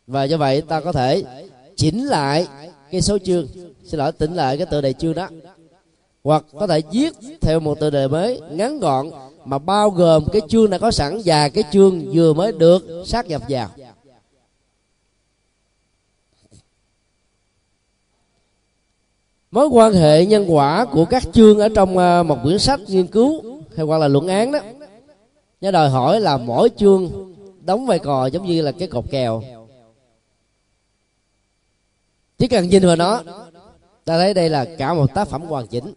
Speaker 1: Và do vậy ta có thể chỉnh lại cái số chương. Xin lỗi, tỉnh lại cái tựa đề chương đó. Hoặc có thể viết theo một tựa đề mới ngắn gọn mà bao gồm cái chương đã có sẵn và cái chương vừa mới được sát nhập vào. Mối quan hệ nhân quả của các chương ở trong à, một quyển sách nghiên cứu hay hoặc là luận án đó nó đòi hỏi là mỗi chương đóng vai trò giống như là cái cột kèo. Chỉ cần nhìn vào nó, ta thấy đây là cả một tác phẩm hoàn chỉnh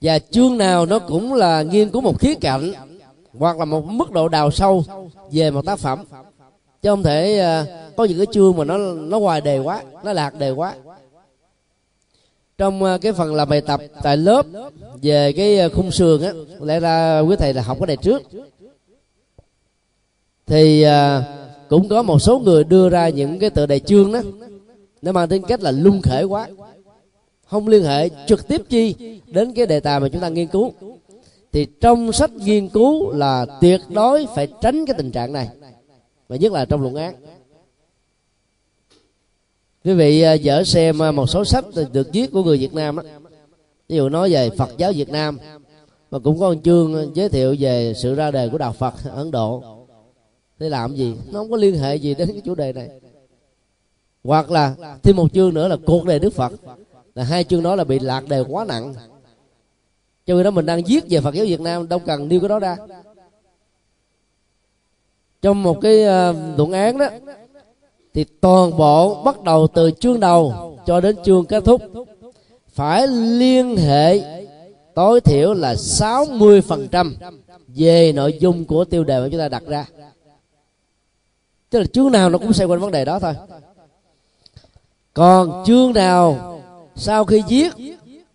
Speaker 1: và chương nào nó cũng là nghiên cứu một khía cạnh hoặc là một mức độ đào sâu về một tác phẩm. Chứ không thể uh, có những cái chương mà nó nó ngoài đề quá nó lạc đề quá. Trong uh, cái phần làm bài tập tại lớp về cái uh, khung sườn á lẽ ra quý thầy là học cái này trước. Thì uh, cũng có một số người đưa ra những cái tựa đề chương đó nó mang tính cách là lung khể quá không liên hệ trực tiếp chi đến cái đề tài mà chúng ta nghiên cứu. Thì trong sách nghiên cứu là tuyệt đối phải tránh cái tình trạng này, và nhất là trong luận án. Quý vị à, dở xem à, một số sách được viết của người việt nam á. Ví dụ nói về phật giáo việt nam, mà cũng có một chương à, giới thiệu về sự ra đời của đạo phật ấn độ. Để làm gì? Nó không có liên hệ gì đến cái chủ đề này. Hoặc là thêm một chương nữa là cuộc đời đức phật là hai chương đó là bị lạc đề quá nặng. Cho nên đó mình đang viết về phật giáo việt nam, đâu cần nêu cái đó ra. Trong một cái ờ, luận án đó, thì toàn bộ bắt đầu từ chương đầu cho đến chương kết thúc. Phải liên hệ, tối thiểu là 60% về nội dung của tiêu đề mà chúng ta đặt ra. Tức là chương nào nó cũng xoay quanh vấn đề đó thôi. Còn chương nào sau khi viết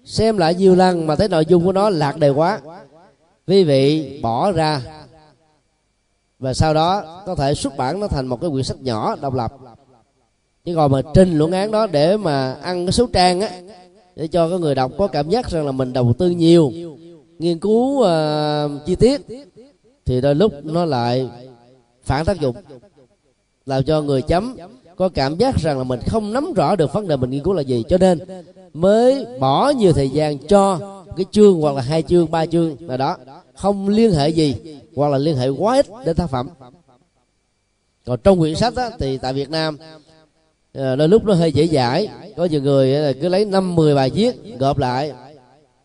Speaker 1: xem lại nhiều lần mà thấy nội dung của nó lạc đề quá. Quý vị bỏ ra. Và sau đó có thể xuất bản nó thành một cái quyển sách nhỏ độc lập. Chứ còn mà trình luận án đó để mà ăn cái số trang á để cho cái người đọc có cảm giác rằng là mình đầu tư nhiều nghiên cứu uh, chi tiết thì đôi lúc nó lại phản tác dụng làm cho người chấm có cảm giác rằng là mình không nắm rõ được vấn đề mình nghiên cứu là gì. Cho nên mới bỏ nhiều thời gian cho cái chương hoặc là hai chương ba chương là đó. Không liên hệ gì hoặc là liên hệ quá ít đến tác phẩm. Còn trong quyển sách đó, thì tại Việt Nam ờ, đôi lúc nó hơi dễ dãi. Có nhiều người cứ lấy năm mười bài viết gộp lại.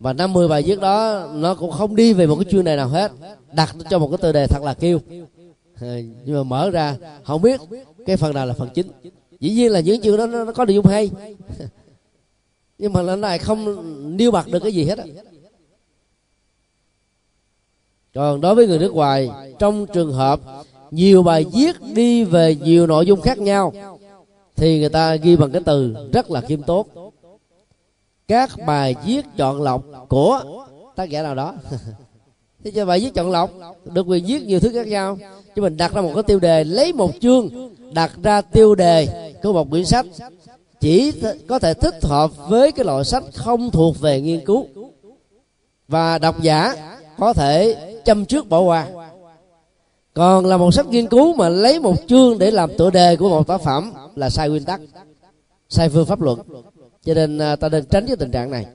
Speaker 1: Và năm mười bài viết đó nó cũng không đi về một cái chương này nào hết. Đặt cho một cái tựa đề thật là kêu. Ờ, nhưng mà mở ra không biết cái phần nào là phần chính. Dĩ nhiên là những chương đó nó, có nội dung hay. [laughs] Nhưng mà lần này không nêu bật được cái gì hết á. Còn đối với người nước ngoài trong trường hợp nhiều bài viết đi về nhiều nội dung khác nhau thì người ta ghi bằng cái từ rất là khiêm tốt các bài viết chọn lọc của tác giả nào đó. [laughs] thế cho vậy viết chọn lọc, được quyền viết nhiều thứ khác nhau. Chứ mình đặt ra một cái tiêu đề, lấy một chương, đặt ra tiêu đề của một quyển sách. Chỉ có thể thích hợp với cái loại sách không thuộc về nghiên cứu. Và độc giả có thể chăm trước bỏ qua. Còn là một sách nghiên cứu mà lấy một chương để làm tựa đề của một tác phẩm là sai nguyên tắc, sai phương pháp luận. Cho nên à, ta nên tránh cái tình trạng này.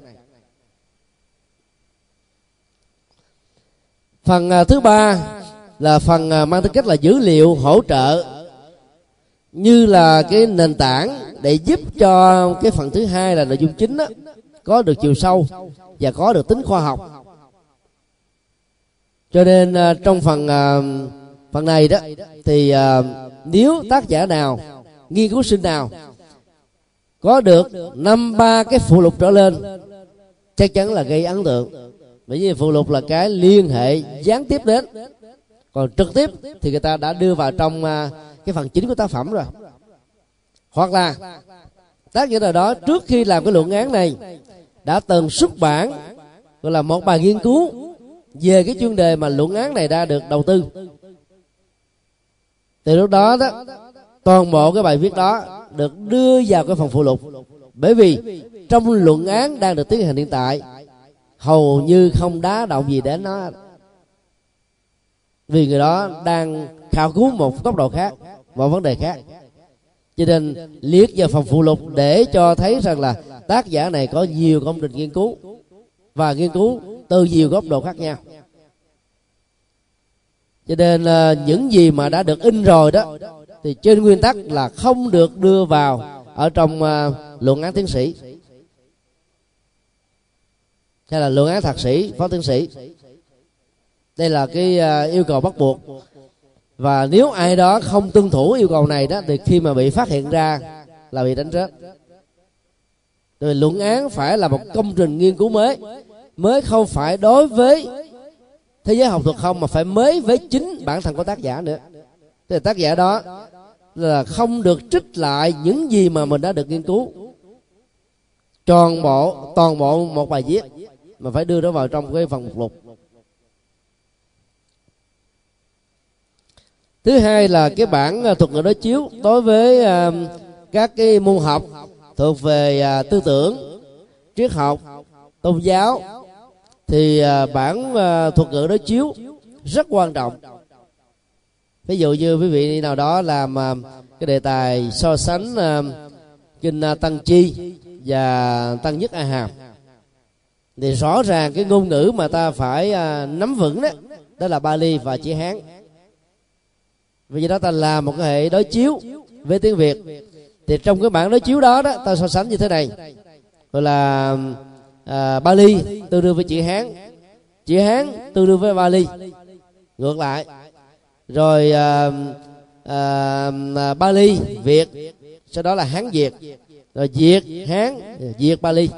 Speaker 1: Phần à, thứ ba là phần à, mang tính cách là dữ liệu hỗ trợ như là cái nền tảng để giúp cho cái phần thứ hai là nội dung chính đó, có được chiều sâu và có được tính khoa học. Cho nên à, trong phần phần này đó thì nếu tác giả nào nghiên cứu sinh nào có được năm ba cái phụ lục trở lên chắc chắn là gây ấn tượng bởi vì phụ lục là cái liên hệ gián tiếp đến. Còn trực tiếp thì người ta đã đưa vào trong à, cái phần chính của tác phẩm rồi. Hoặc là, tác giả nào đó trước khi làm cái luận án này đã từng xuất bản, gọi là một bài nghiên cứu về cái chuyên đề mà luận án này đã được đầu tư. Từ lúc đó đó, toàn bộ cái bài viết đó được đưa vào cái phần phụ lục. Bởi vì trong luận án đang được tiến hành hiện tại hầu như không đá động gì đến nó. Vì người đó đang khảo cứu một góc độ khác một vấn đề khác. Cho nên liệt vào phần phụ lục để cho thấy rằng là tác giả này có nhiều công trình nghiên cứu và nghiên cứu từ nhiều góc độ khác nhau. Cho nên là những gì mà đã được in rồi đó thì trên nguyên tắc là không được đưa vào ở trong uh, luận án tiến sĩ hay là luận án thạc sĩ, phó tiến sĩ. Đây là cái à, yêu cầu bắt buộc. Và nếu ai đó không tuân thủ yêu cầu này đó, thì khi mà bị phát hiện ra là bị đánh rớt. Rồi luận án phải là một công trình nghiên cứu mới. Mới không phải đối với thế giới học thuật không, mà phải mới với chính bản thân của tác giả nữa. Thì tác giả đó là không được trích lại những gì mà mình đã được nghiên cứu. Toàn bộ toàn bộ một bài viết mà phải đưa nó vào trong cái phần mục lục. Thứ hai là cái bản à, thuật ngữ đối chiếu đối với à, các cái môn học thuộc về à, tư tưởng, triết học, tôn giáo, thì bản thuật ngữ đối chiếu rất quan trọng. Ví dụ như quý vị nào đó làm cái đề tài so sánh kinh tăng chi và tăng nhất a hàm thì rõ ràng cái ngôn ngữ mà ta phải à, nắm vững đó đó là Bali và chữ Hán. Vì đó ta làm một cái hệ đối chiếu với tiếng Việt. Thì trong cái bản đối chiếu đó đó ta so sánh như thế này. Gọi là à, Bali tương đương với chữ Hán. Chữ Hán tương đương với Bali. Ngược lại. Rồi à, à, à Bali Việt. Sau đó là Hán Việt. Rồi Việt Hán Việt Bali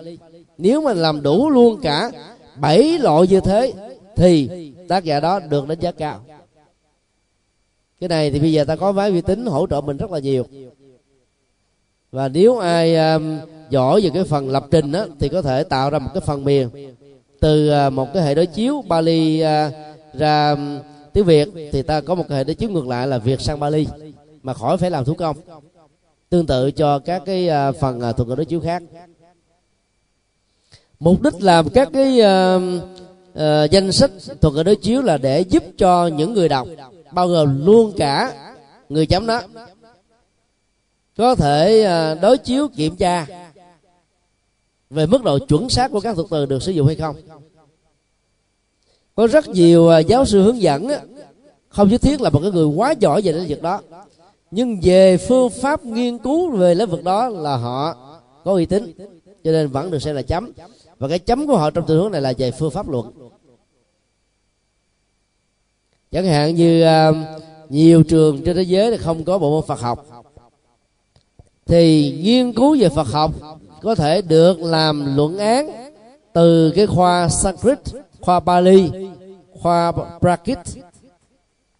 Speaker 1: nếu mà làm đủ luôn cả bảy loại như thế thì tác giả đó được đánh giá cao. Cái này thì bây giờ ta có máy vi tính hỗ trợ mình rất là nhiều. Và nếu ai um, giỏi về cái phần lập trình đó, thì có thể tạo ra một cái phần mềm từ uh, một cái hệ đối chiếu Bali uh, ra um, tiếng Việt thì ta có một cái hệ đối chiếu ngược lại là Việt sang Bali mà khỏi phải làm thủ công. Tương tự cho các cái uh, phần uh, thuật ngữ đối chiếu khác mục đích làm các cái uh, uh, danh sách thuật ngữ đối chiếu là để giúp cho những người đọc bao gồm luôn cả người chấm đó có thể uh, đối chiếu kiểm tra về mức độ chuẩn xác của các thuật từ được sử dụng hay không. Có rất nhiều uh, giáo sư hướng dẫn không nhất thiết là một cái người quá giỏi về lĩnh vực đó nhưng về phương pháp nghiên cứu về lĩnh vực đó là họ có uy tín cho nên vẫn được xem là chấm và cái chấm của họ trong tình huống này là về phương pháp luận chẳng hạn như uh, nhiều trường trên thế giới thì không có bộ môn Phật học. Thì nghiên cứu về Phật học có thể được làm luận án từ cái khoa Sanskrit, khoa Bali, khoa Prakrit,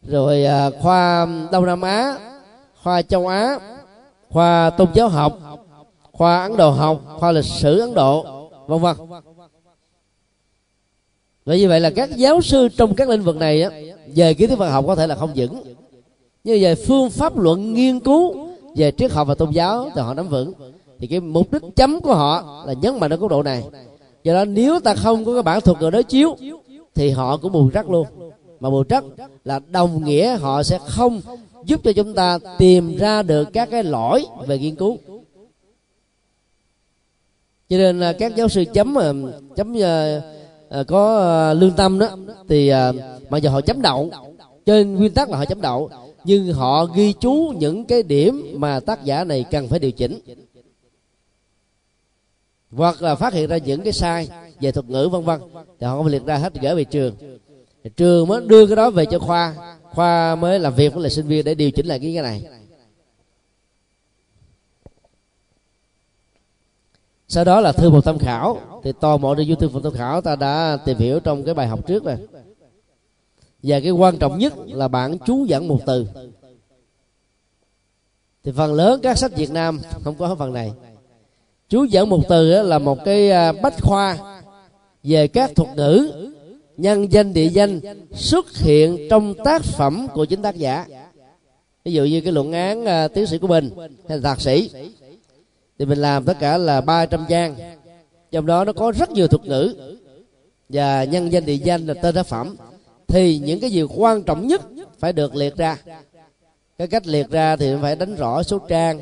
Speaker 1: rồi uh, khoa Đông Nam Á, khoa Châu Á, khoa tôn giáo học, khoa Ấn Độ học, khoa lịch sử Ấn Độ, vân vân. Vậy như vậy là các giáo sư trong các lĩnh vực này á, về kiến thức Phật học có thể là không vững. Nhưng về phương pháp luận nghiên cứu về triết học và tôn giáo thì họ nắm vững. Thì cái mục đích chấm của họ là nhấn mạnh ở góc độ này. Do đó nếu ta không có cái bản thuật ngữ đối chiếu thì họ cũng bù trắc luôn. Mà bù trắc là đồng nghĩa họ sẽ không giúp cho chúng ta tìm ra được các cái lỗi về nghiên cứu cho nên à, các giáo sư chấm à, chấm à, có lương tâm đó, thì mặc giờ họ chấm đậu, trên nguyên tắc là họ chấm đậu, nhưng họ ghi chú những cái điểm mà tác giả này cần phải điều chỉnh. Hoặc là phát hiện ra những cái sai về thuật ngữ, vân vân. Thì họ không liệt ra hết, gửi về trường. Trường mới đưa cái đó về cho khoa. Khoa mới làm việc với lại sinh viên để điều chỉnh lại cái cái này. Sau đó là thư một tham khảo. Thì toàn bộ trên youtube một tham khảo ta đã tìm hiểu trong cái bài học trước này. và cái quan trọng nhất là bản chú dẫn một từ. Thì phần lớn các sách Việt Nam không có phần này. Chú dẫn một từ là một cái à, bách khoa về các thuật ngữ nhân danh địa danh xuất hiện trong tác phẩm của chính tác giả. Ví dụ như cái luận án uh, tiến sĩ của mình hay là thạc sĩ thì mình làm tất cả là 300 trang trong đó nó có rất nhiều thuật ngữ. Và nhân danh địa danh là tên tác phẩm. Thì những cái gì quan trọng nhất phải được liệt ra. Cái cách liệt ra thì phải đánh rõ số trang.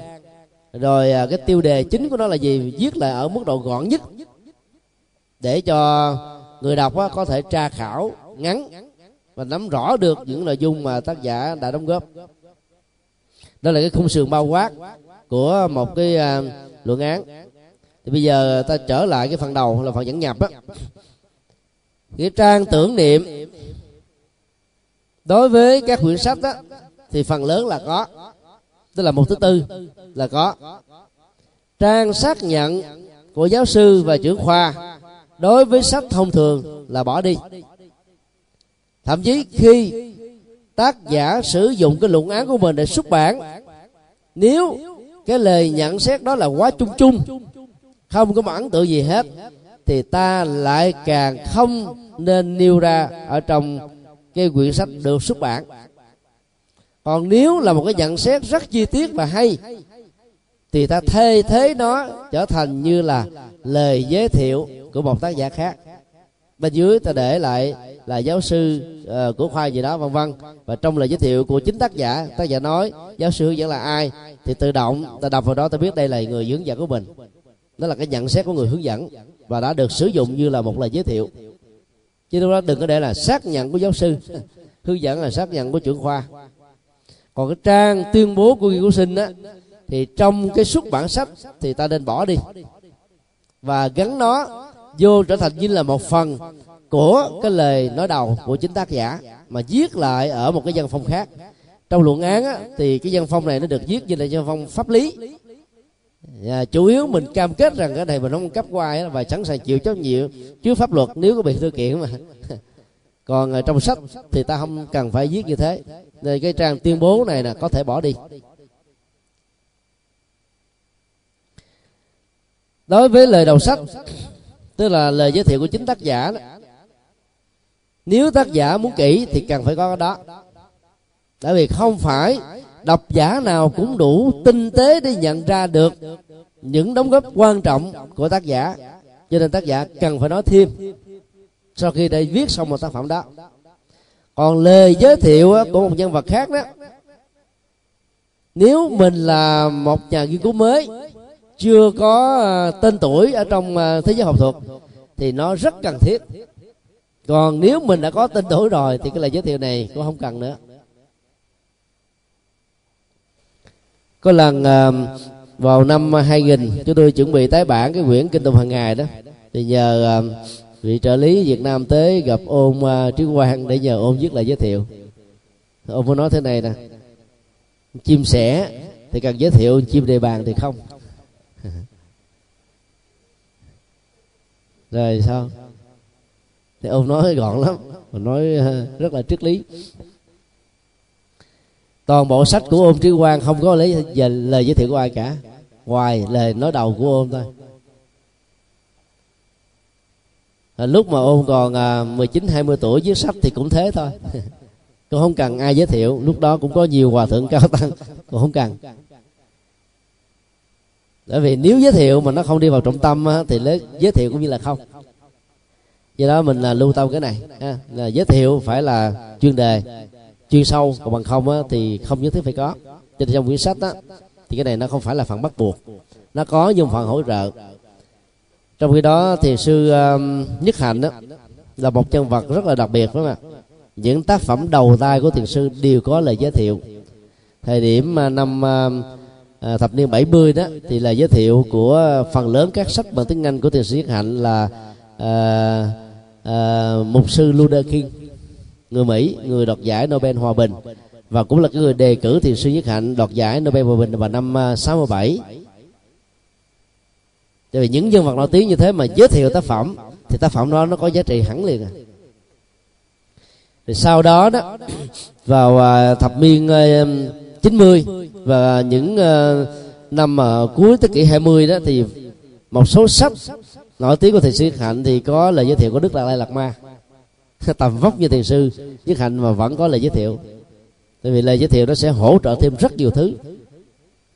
Speaker 1: Rồi à, cái tiêu đề chính của nó là gì? Viết lại ở mức độ gọn nhất. Để cho người đọc có thể tra khảo ngắn và nắm rõ được những nội dung mà tác giả đã đóng góp. Đó là cái khung sườn bao quát của một cái uh, luận án. Thì bây giờ ta trở lại cái phần đầu là phần dẫn nhập á. Nghĩa trang tưởng niệm. Đối với các quyển sách đó thì phần lớn là có. Tức là một thứ tư là có. Trang xác nhận của giáo sư và trưởng khoa đối với sách thông thường là bỏ đi. Thậm chí khi tác giả sử dụng cái luận án của mình để xuất bản nếu cái lời nhận xét đó là quá chung chung. Không có một ấn tượng gì hết. Thì ta lại càng không nên nêu ra ở trong cái quyển sách được xuất bản. Còn nếu là một cái nhận xét rất chi tiết và hay, thì ta thay thế nó trở thành như là lời giới thiệu của một tác giả khác bên dưới ta để lại là giáo sư uh, của khoa gì đó vân vân. Và trong lời giới thiệu của chính tác giả tác giả nói giáo sư hướng dẫn là ai thì tự động ta đọc vào đó ta biết đây là người hướng dẫn của mình. Đó là cái nhận xét của người hướng dẫn và đã được sử dụng như là một lời giới thiệu. Chứ lúc đó đừng có để là xác nhận của giáo sư [laughs] hướng dẫn là xác nhận của trưởng khoa. Còn cái trang tuyên bố của nghiên cứu sinh á thì trong cái xuất bản sách thì ta nên bỏ đi. Và gắn nó vô trở thành như là một phần của cái lời nói đầu của chính tác giả mà viết lại ở một cái văn phong khác. Trong luận án á, thì cái văn phong này nó được viết như là văn phong pháp lý. À, chủ yếu mình cam kết rằng cái này mình không cấp hoài và sẵn sàng chịu trách nhiệm trước pháp luật nếu có bị thư kiện mà. [laughs] Còn ờ, trong sách thì ta không cần phải viết như thế. Nên cái trang tuyên bố này là có thể bỏ đi. Đối với lời đầu sách tức là lời giới thiệu của chính tác giả đó, nếu tác giả muốn kỹ thì cần phải có cái đó. Tại vì không phải độc giả nào cũng đủ tinh tế để nhận ra được những đóng góp quan trọng của tác giả. Cho nên tác giả cần phải nói thêm sau khi đã viết xong một tác phẩm đó. Còn lời giới thiệu của một nhân vật khác đó nếu mình là một nhà nghiên cứu mới chưa có ờ, tên tuổi ở trong ờ, thế giới học thuật thì nó rất cần thiết. Còn nếu mình đã có tên tuổi rồi thì cái lời giới thiệu này cũng không cần nữa. Có lần ờ, vào năm 2000 chúng tôi chuẩn bị tái bản cái quyển kinh tùng hàng ngày đó. Thì nhờ vị trợ lý Việt Nam tới gặp ôn Trí Quang để nhờ ôn viết lại giới thiệu. Ôn mới nói thế này nè, chim sẻ thì cần giới thiệu chim đề bàn thì không. [laughs] rồi sao? Thì ông nói gọn lắm mà nói ờ, rất là triết lý. Toàn bộ sách của ông trí quang không có lấy về lời giới thiệu của ai cả. Ngoài lời nói đầu của ông thôi. À, lúc mà ông còn à, 19 20 tuổi viết sách thì cũng thế thôi. [laughs] Cũng không cần ai giới thiệu lúc đó cũng có nhiều hòa thượng cao tăng cũng không cần bởi vì nếu giới thiệu mà nó không đi vào trọng tâm thì lấy giới thiệu cũng như là không. Do đó mình là lưu tâm cái này ha, là giới thiệu phải là chuyên đề chuyên sâu còn bằng không á, thì không nhất thiết phải có. Cho nên trong quyển sách á, thì cái này nó không phải là phần bắt buộc. Nó có nhưng phần hỗ trợ. Trong khi đó thì sư um, nhất hạnh đó là một nhân vật rất là đặc biệt phải không ạ? Những tác phẩm đầu tay của thiền sư đều có lời giới thiệu. Thời điểm năm uh, à, thập niên 70 đó thì là giới thiệu của phần lớn các sách bằng tiếng Anh của thiền sư Nhất Hạnh là à, à, mục sư Luther King người Mỹ người đoạt giải Nobel hòa bình và cũng là cái người đề cử thiền sư Nhất Hạnh đoạt giải Nobel hòa bình vào năm à, 67 Tại vì những nhân vật nổi tiếng như thế mà giới thiệu tác phẩm thì tác phẩm đó nó có giá trị hẳn liền à. Rồi sau đó đó [coughs] vào à, thập niên à, 90 và những ờ, năm ở cuối thế kỷ 20 đó thì một số sách nổi tiếng của thầy sư hạnh thì có lời giới thiệu của đức đạt lai lạt ma. [laughs] Tầm vóc như thiền sư, nhất hạnh mà vẫn có lời giới thiệu. Tại vì lời giới thiệu nó sẽ hỗ trợ thêm rất nhiều thứ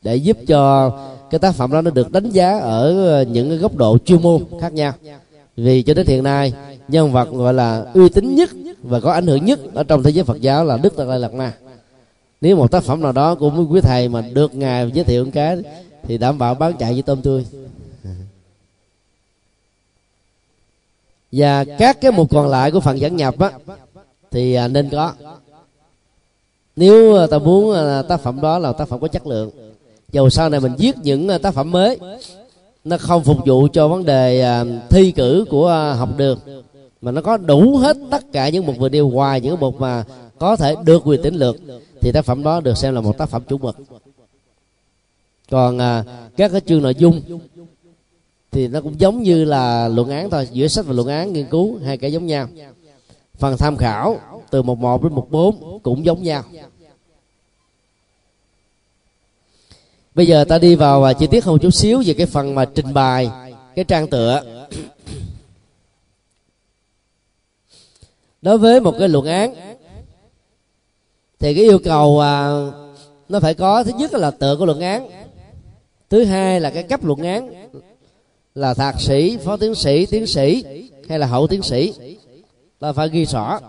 Speaker 1: để giúp cho cái tác phẩm đó nó được đánh giá ở ờ, những cái góc độ chuyên môn khác nhau. Vì cho đến hiện nay, nhân vật gọi là uy tín nhất và có ảnh hưởng nhất ở trong thế giới Phật giáo là Đức Đạt Lai Lạt Ma nếu một tác phẩm nào đó của quý thầy mà được ngài giới thiệu một cái, thì đảm bảo bán chạy với tôm tươi. Và các cái mục còn lại của phần dẫn nhập á, thì à, nên có. Nếu à, ta muốn à, tác phẩm đó là tác phẩm có chất lượng, dầu sau này mình viết những tác phẩm mới, nó không phục vụ cho vấn đề thi cử của học đường, mà nó có đủ hết tất cả những mục vừa nêu, ngoài những mục mà có thể được quyền tính lược thì tác phẩm đó được xem là một tác phẩm chủ mực. Còn à, các cái chương nội dung thì nó cũng giống như là luận án thôi. Giữa sách và luận án nghiên cứu hai cái giống nhau. Phần tham khảo từ một một đến một bốn cũng giống nhau. Bây giờ ta đi vào và chi tiết hơn chút xíu về cái phần mà trình bày cái trang tựa. Đối với một cái luận án thì cái yêu cầu à, nó phải có thứ nhất là tựa của luận án. Thứ hai là cái cấp luận án là thạc sĩ phó tiến sĩ tiến sĩ hay là hậu tiến sĩ. Ta phải ghi rõ.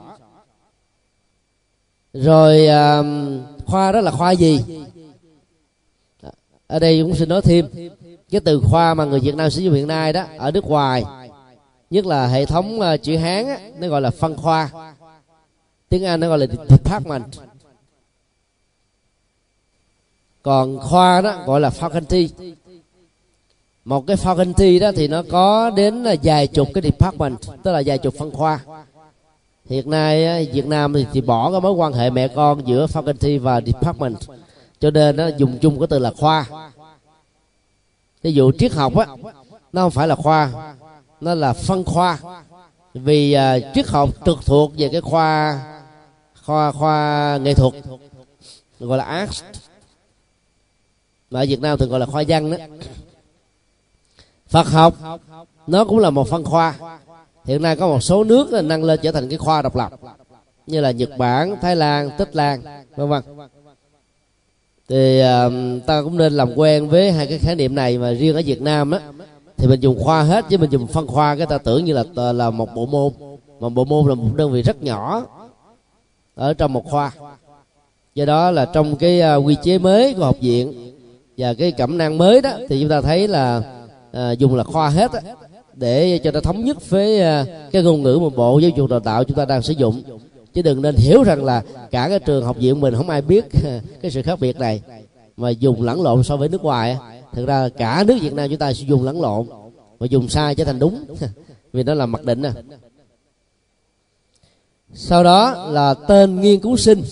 Speaker 1: Rồi à, khoa đó là khoa gì? Ở đây cũng xin nói thêm cái từ khoa mà người Việt Nam sử dụng hiện nay đó ở nước ngoài nhất là hệ thống uh, chữ Hán á, nó gọi là phân khoa. Tiếng Anh nó gọi là department còn khoa đó gọi là faculty một cái faculty đó thì nó có đến là vài chục cái department tức là vài chục phân khoa. Hiện nay Việt Nam thì, thì bỏ cái mối quan hệ mẹ con giữa faculty và department cho nên nó dùng chung cái từ là khoa. Ví dụ triết học á nó không phải là khoa nó là phân khoa. Vì uh, triết học trực thuộc về cái khoa khoa khoa nghệ thuật gọi là art mà ở Việt Nam thường gọi là khoa văn đó. Phật học nó cũng là một phân khoa. Hiện nay có một số nước nâng lên trở thành cái khoa độc lập như là Nhật Bản, Thái Lan, Tích Lan, vân vân. Thì uh, ta cũng nên làm quen với hai cái khái niệm này mà riêng ở Việt Nam á thì mình dùng khoa hết chứ mình dùng phân khoa cái ta tưởng như là là một bộ môn. Mà bộ môn là một đơn vị rất nhỏ ở trong một khoa. Do đó là trong cái uh, quy chế mới của học viện và cái cẩm năng mới đó thì chúng ta thấy là à, dùng là khoa hết á, để cho nó thống nhất với à, cái ngôn ngữ mà bộ giáo dục đào tạo chúng ta đang sử dụng. Chứ đừng nên hiểu rằng là cả cái trường học viện mình không ai biết [laughs] cái sự khác biệt này mà dùng lẫn lộn so với nước ngoài thực ra cả nước việt nam chúng ta sử dụng lẫn lộn mà dùng sai trở thành đúng [laughs] vì nó là mặc định à sau đó là tên nghiên cứu sinh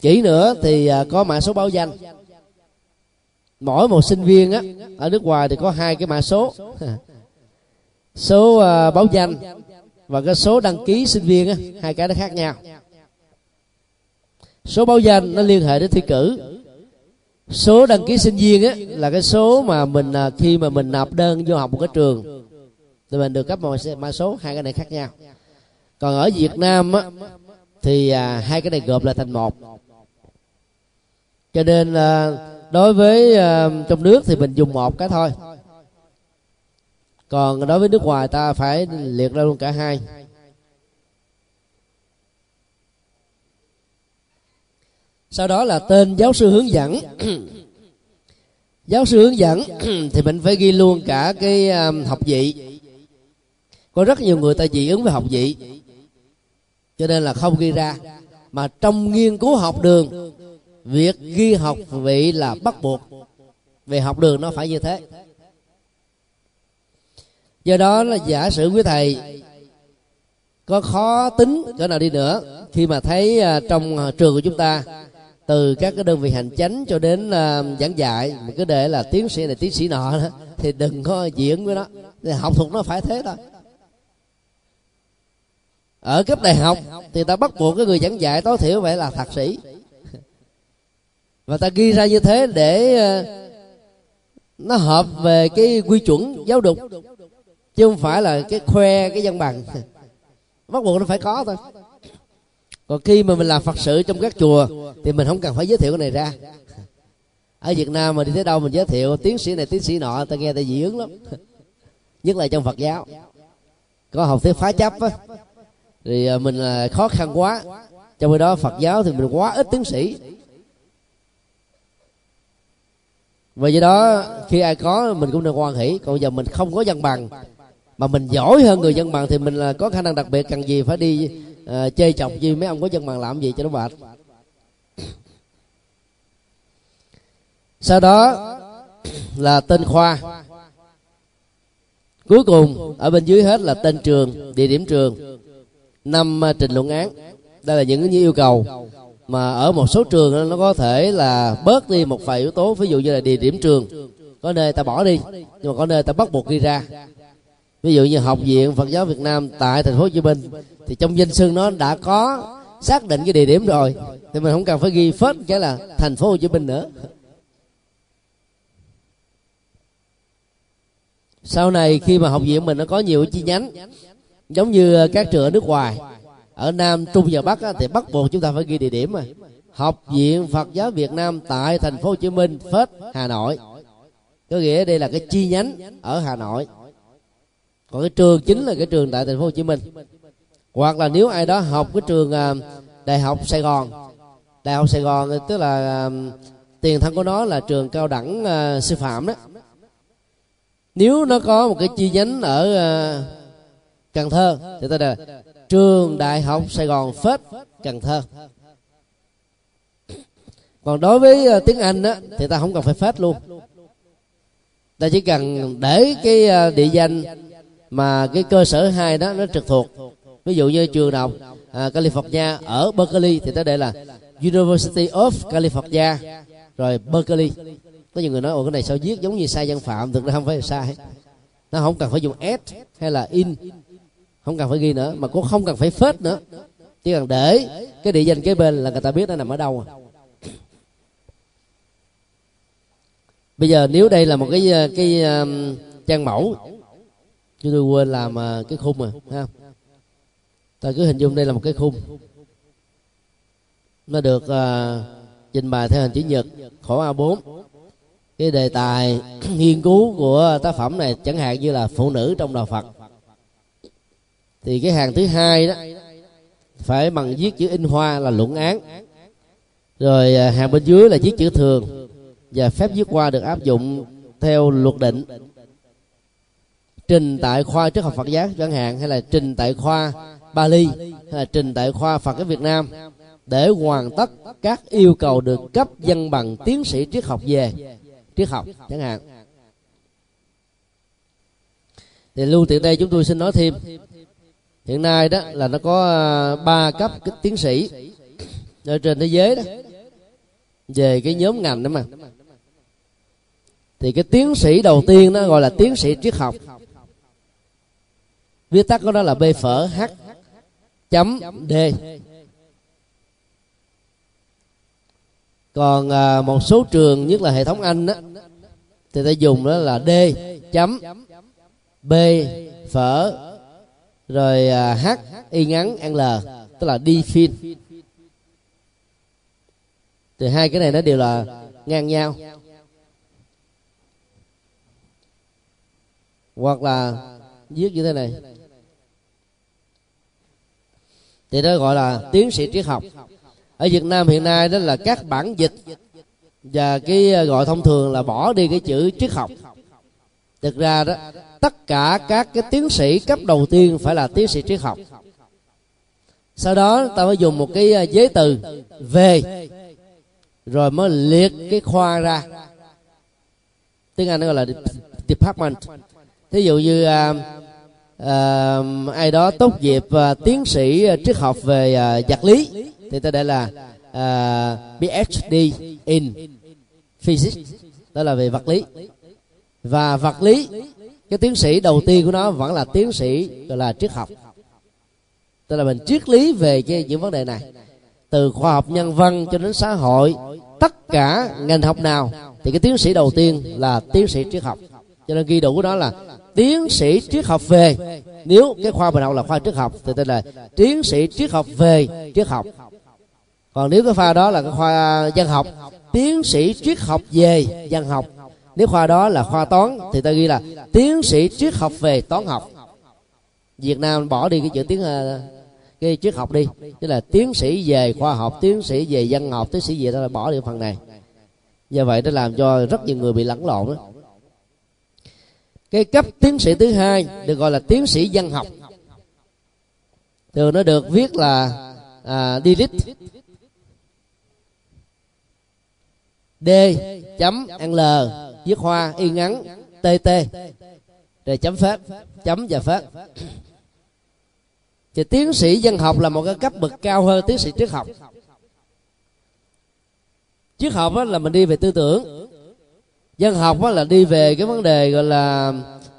Speaker 1: chỉ nữa thì à, có mã số báo danh. Mỗi một sinh viên á ở nước ngoài thì có hai cái mã số. [laughs] Số à, báo danh và cái số đăng ký sinh viên á hai cái nó khác nhau. Số báo danh nó liên hệ đến thi cử. Số đăng ký sinh viên á là cái số mà mình à, khi mà mình nộp đơn vô học một cái trường thì mình được cấp một mã số hai cái này khác nhau. Còn ở Việt Nam á thì à, hai cái này gộp lại thành một cho nên là đối với à, trong nước thì mình dùng một cái thôi. Còn đối với nước ngoài ta phải liệt ra luôn cả hai. Sau đó là tên giáo sư hướng dẫn. [coughs] Giáo sư hướng dẫn [coughs] thì mình phải ghi luôn cả cái à, học vị. Có rất nhiều người ta dị ứng với học vị. Cho nên là không ghi ra. Mà trong nghiên cứu học đường việc ghi học vị là bắt buộc. Về học đường nó phải như thế. Do đó là giả sử quý thầy có khó tính cỡ nào đi nữa khi mà thấy à, trong à, trường của chúng ta từ các cái đơn vị hành chánh cho đến uh, giảng dạy mình cứ để là tiến sĩ này tiến sĩ nọ đó thì đừng có diễn với nó. Thì học thuật nó phải thế thôi. Ở cấp đại học thì ta bắt buộc cái người giảng dạy tối thiểu phải là thạc sĩ và ta ghi ra như thế để ờ, nó hợp về cái quy chuẩn giáo dục, chứ không phải là cái khoe cái văn bằng. [laughs] Bắt buộc nó phải có thôi. Còn khi mà mình làm phật sự trong các chùa, thì mình không cần phải giới thiệu cái này ra. [laughs] Ở việt nam mà đi tới đâu mình giới thiệu, tiến sĩ này, tiến sĩ nọ, ta nghe ta dị ứng lắm. [laughs] Nhất là trong phật giáo. Có học thuyết phá chấp á. Thì ờ, mình là khó khăn quá. Trong khi đó phật giáo thì mình quá ít tiến sĩ. Và do đó khi ai có mình cũng nên hoan hỷ. Còn giờ mình không có văn bằng mà mình giỏi hơn người dân bằng thì mình là có khả năng đặc biệt cần gì phải đi ờ, uh, chơi chọc gì mấy ông có dân bằng làm gì cho nó mệt. [clears throat] Sau đó là tên khoa. Cuối cùng ở bên dưới hết là tên trường địa điểm trường. Năm ờ, trình luận án. Đây là những yêu cầu mà ở một số trường nó có thể là bớt đi một vài yếu tố. Ví dụ như là địa điểm trường. Có nơi ta bỏ đi, nhưng mà có nơi ta bắt buộc ghi ra. Ví dụ như học viện Phật giáo Việt Nam tại thành phố Hồ Chí Minh, thì trong danh xưng nó đã có xác định cái địa điểm rồi. Thì mình không cần phải ghi phết cái là thành phố Hồ Chí Minh nữa. Sau này khi mà học viện mình nó có nhiều chi nhánh, giống như các trường ở nước ngoài ở Nam Trung và Bắc thì bắt buộc chúng ta phải ghi địa điểm mà. Học viện Phật giáo Việt Nam tại thành phố Hồ Chí Minh phết Hà Nội. Có nghĩa đây là cái chi nhánh ở Hà Nội. Còn cái trường chính là cái trường tại thành phố Hồ Chí Minh. Hoặc là nếu ai đó học cái trường à, đại học Sài Gòn. Đại học Sài Gòn tức là à, tiền thân của nó là trường cao đẳng uh, sư phạm đó. Nếu nó có một cái chi nhánh ở uh, Cần Thơ thì ta là trường đại học Sài Gòn phết Cần Thơ. Còn đối với uh, tiếng Anh á, thì ta không cần phải phết luôn. Ta chỉ cần để cái uh, địa danh mà cái cơ sở hai đó nó trực thuộc. Ví dụ như trường đại học à, California ở Berkeley thì ta để là University of California rồi Berkeley. Có nhiều người nói ồ cái này sao viết giống như sai văn phạm? Thực ra không phải là sai. Nó không cần phải dùng s hay là in không cần phải ghi nữa mà cũng không cần phải phết nữa. Chỉ cần để cái địa danh kế bên là người ta biết nó nằm ở đâu. À. bây giờ nếu đây là một cái cái um, trang mẫu chúng tôi quên làm uh, cái khung mà ha. Ta cứ hình dung đây là một cái khung. Nó được uh, trình bày theo hình chữ nhật khổ A4 cái đề tài [clears throat] nghiên cứu của tác phẩm này chẳng hạn như là phụ nữ trong đạo Phật thì cái hàng thứ hai đó, phải bằng viết chữ in hoa là luận án. Rồi à, hàng bên dưới là viết chữ thường. Và phép viết hoa được áp dụng theo luật định. Trình tại khoa triết học Phật giáo chẳng hạn, hay là trình tại khoa Bali, hay là trình tại khoa Phật ở Việt Nam, để hoàn tất các yêu cầu được cấp văn bằng tiến sĩ triết học về. Triết học, chẳng hạn. Thì lưu tiện đây chúng tôi xin nói thêm hiện nay đó là nó có à, ba cấp cái tiến sĩ ở trên thế giới đó. Về cái nhóm ngành đó mà. Thì cái tiến sĩ đầu tiên nó gọi là tiến sĩ triết học. Viết tắt của nó là b phở h chấm d. Còn à, một số trường nhất là hệ thống anh đó thì ta dùng đó là d chấm b phở rồi à, h y ngắn l, tức là đi phim. Thì hai cái này nó đều là ngang nhau. Hoặc là viết như thế này. Thì đó gọi là tiến sĩ triết học. Ở Việt Nam hiện nay đó là các bản dịch. Và cái à, gọi thông thường là bỏ đi cái chữ triết học. Thực ra đó tất cả các cái tiến sĩ cấp đầu tiên phải là tiến sĩ triết học. Sau đó ta mới dùng một cái à, giấy từ về rồi mới liệt cái khoa ra. Tiếng anh nó gọi là department. Thí dụ như uh, uh, ai đó tốt nghiệp uh, tiến sĩ triết học về uh, vật lý thì ta để là uh, PhD in physics đó là về vật lý. Và vật lý cái tiến sĩ đầu tiên của nó vẫn là tiến sĩ, gọi là triết học. Tức là mình triết lý về cái những vấn đề này. Từ khoa học nhân văn cho đến xã hội, tất cả ngành học nào, thì cái tiến sĩ đầu tiên là tiến sĩ triết học. Cho nên ghi đủ của đó là tiến sĩ triết học về. Nếu cái khoa mình học là khoa triết học, thì tên là tiến sĩ triết học về triết học. Còn nếu cái khoa đó là cái khoa dân học, tiến sĩ triết học về dân học. Nếu khoa đó là khoa toán, thì ta ghi là tiến sĩ triết học về toán học. Việt nam bỏ đi cái chữ tiếng ờ, cái triết học đi tức là tiến sĩ về khoa học tiến sĩ về văn học tiến sĩ về đó là bỏ đi phần này. Do vậy nó làm cho rất nhiều người bị lẫn lộn đó. Cái cấp tiến sĩ thứ hai được gọi là tiến sĩ văn học. Thường nó được viết là à, delete. D chấm l viết hoa y ngắn tt rồi chấm phép chấm và phép. Thì tiến sĩ dân học là một cái cấp bậc cao hơn tiến sĩ triết học. Triết học là mình đi về tư tưởng. Dân học là đi về cái vấn đề gọi là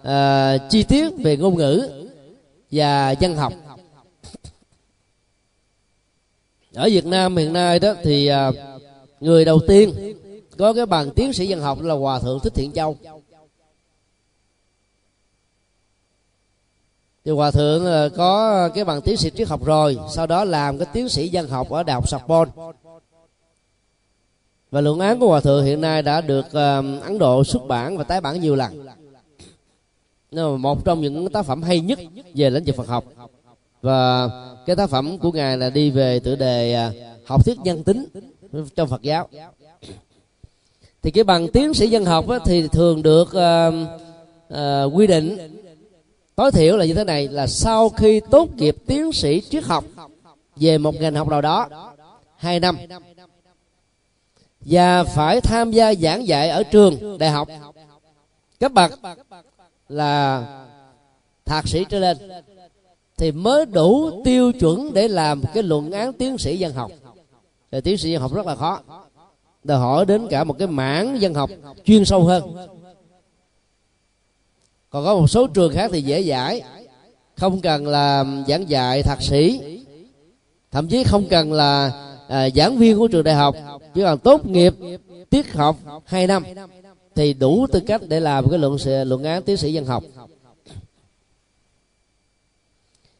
Speaker 1: à, chi tiết về ngôn ngữ và dân học. Ở Việt Nam hiện nay đó thì à, người đầu tiên có cái bằng tiến sĩ dân học là hòa thượng thích thiện châu. Thì hòa thượng ờ, có cái bằng tiến sĩ triết học rồi sau đó làm cái tiến sĩ văn học ở đại học Sorbonne. Và luận án của hòa thượng hiện nay đã được uh, ấn độ xuất bản và tái bản nhiều lần. Một trong những tác phẩm hay nhất về lĩnh vực Phật học. Và cái tác phẩm của ngài là đi về tựa đề ờ, học thuyết nhân tính trong Phật giáo. Thì cái bằng tiến sĩ dân học á, thì thường được uh, uh, quy định tối thiểu là như thế này, là sau khi tốt nghiệp tiến sĩ triết học về một ngành học nào đó, hai năm, và phải tham gia giảng dạy ở trường, đại học, cấp bậc là thạc sĩ trở lên, thì mới đủ tiêu chuẩn để làm cái luận án tiến sĩ dân học. Thì tiến sĩ dân học rất là khó, đòi hỏi đến cả một cái mảng dân học chuyên sâu hơn còn có một số trường khác thì dễ giải. Không cần là giảng dạy thạc sĩ. Thậm chí không cần là à, giảng viên của trường đại học. Chỉ cần tốt nghiệp tiết học 2 năm thì đủ tư cách để làm cái luận luận án tiến sĩ dân học.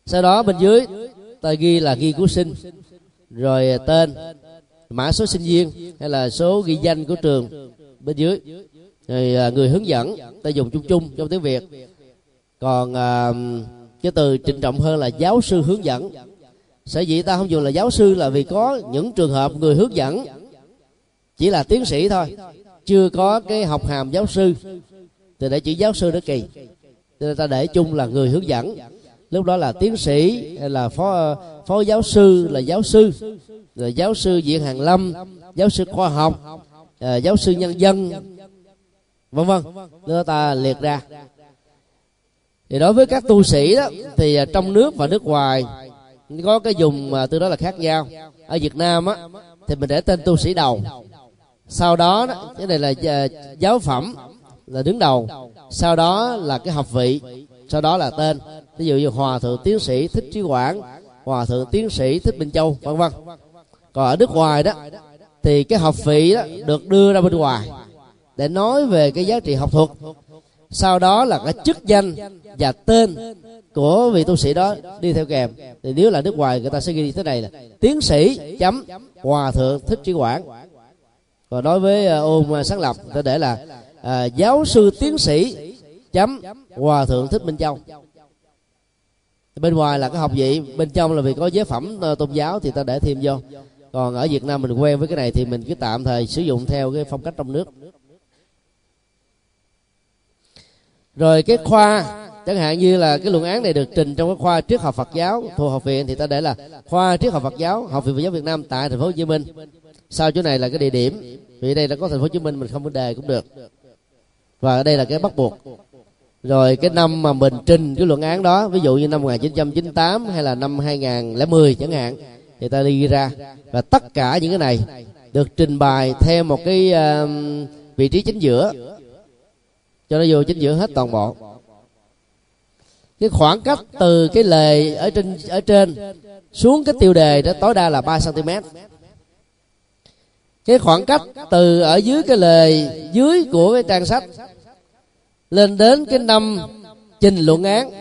Speaker 1: Sau đó bên dưới ta ghi là ghi của sinh rồi tên mã số sinh viên hay là số ghi danh của trường. Bên dưới thì à, người hướng dẫn ta dùng chung chung trong tiếng việt. Còn à, cái từ trịnh trọng hơn là giáo sư hướng dẫn. Sở dĩ ta không dùng là giáo sư là vì có những trường hợp người hướng dẫn chỉ là tiến sĩ thôi chưa có cái học hàm giáo sư. Thì để chữ giáo sư đó kỳ. Nên ta để chung là người hướng dẫn. Lúc đó là tiến sĩ hay là phó phó giáo sư là giáo sư. Rồi giáo sư viện hàn lâm giáo sư khoa học à, giáo sư nhân dân vân vân đưa ta liệt ra. Thì đối với các tu sĩ đó thì à, trong nước và nước ngoài có cái dùng từ đó là khác nhau. Ở Việt Nam á thì mình để tên tu sĩ đầu. Sau đó, đó cái này là à, giáo phẩm là đứng đầu. Sau đó là cái học vị. Sau đó là tên. Ví dụ như hòa thượng tiến sĩ thích trí quảng hòa thượng tiến sĩ thích minh châu vân vân. Còn ở nước ngoài đó thì cái học vị đó được đưa ra bên ngoài để nói về cái giá trị học thuật. Sau đó là cái chức danh và tên của vị tu sĩ đó đi theo kèm. Thì nếu là nước ngoài người ta sẽ ghi thế này là tiến sĩ chấm hòa thượng thích trí quảng. Còn đối với ờ, ôn ờ, sáng lập ta để là à, giáo sư tiến sĩ chấm hòa thượng thích minh châu. Bên ngoài là cái học vị bên trong là vì có giới phẩm tôn giáo thì ta để thêm vô. Còn ở việt nam mình quen với cái này thì mình cứ tạm thời sử dụng theo cái phong cách trong nước. Rồi cái khoa chẳng hạn như là cái luận án này được trình trong cái khoa triết học Phật giáo thuộc học viện thì ta để là khoa triết học Phật giáo học viện Phật giáo Việt Nam tại thành phố Hồ Chí Minh. Sau chỗ này là cái địa điểm. Vì đây là có thành phố Hồ Chí Minh mình không vấn đề cũng được. Và ở đây là cái bắt buộc. Rồi cái năm mà mình trình cái luận án đó ví dụ như năm 1998 hay là năm 2010 chẳng hạn thì ta đi ra. Và tất cả những cái này được trình bày theo một cái uh, vị trí chính giữa cho nó vô chính giữa hết toàn bộ. Cái khoảng cách từ cái lề ở trên ở trên xuống cái tiêu đề đó tối đa là 3 cm cái khoảng cách từ ở dưới cái lề dưới của cái trang sách lên đến cái năm trình luận án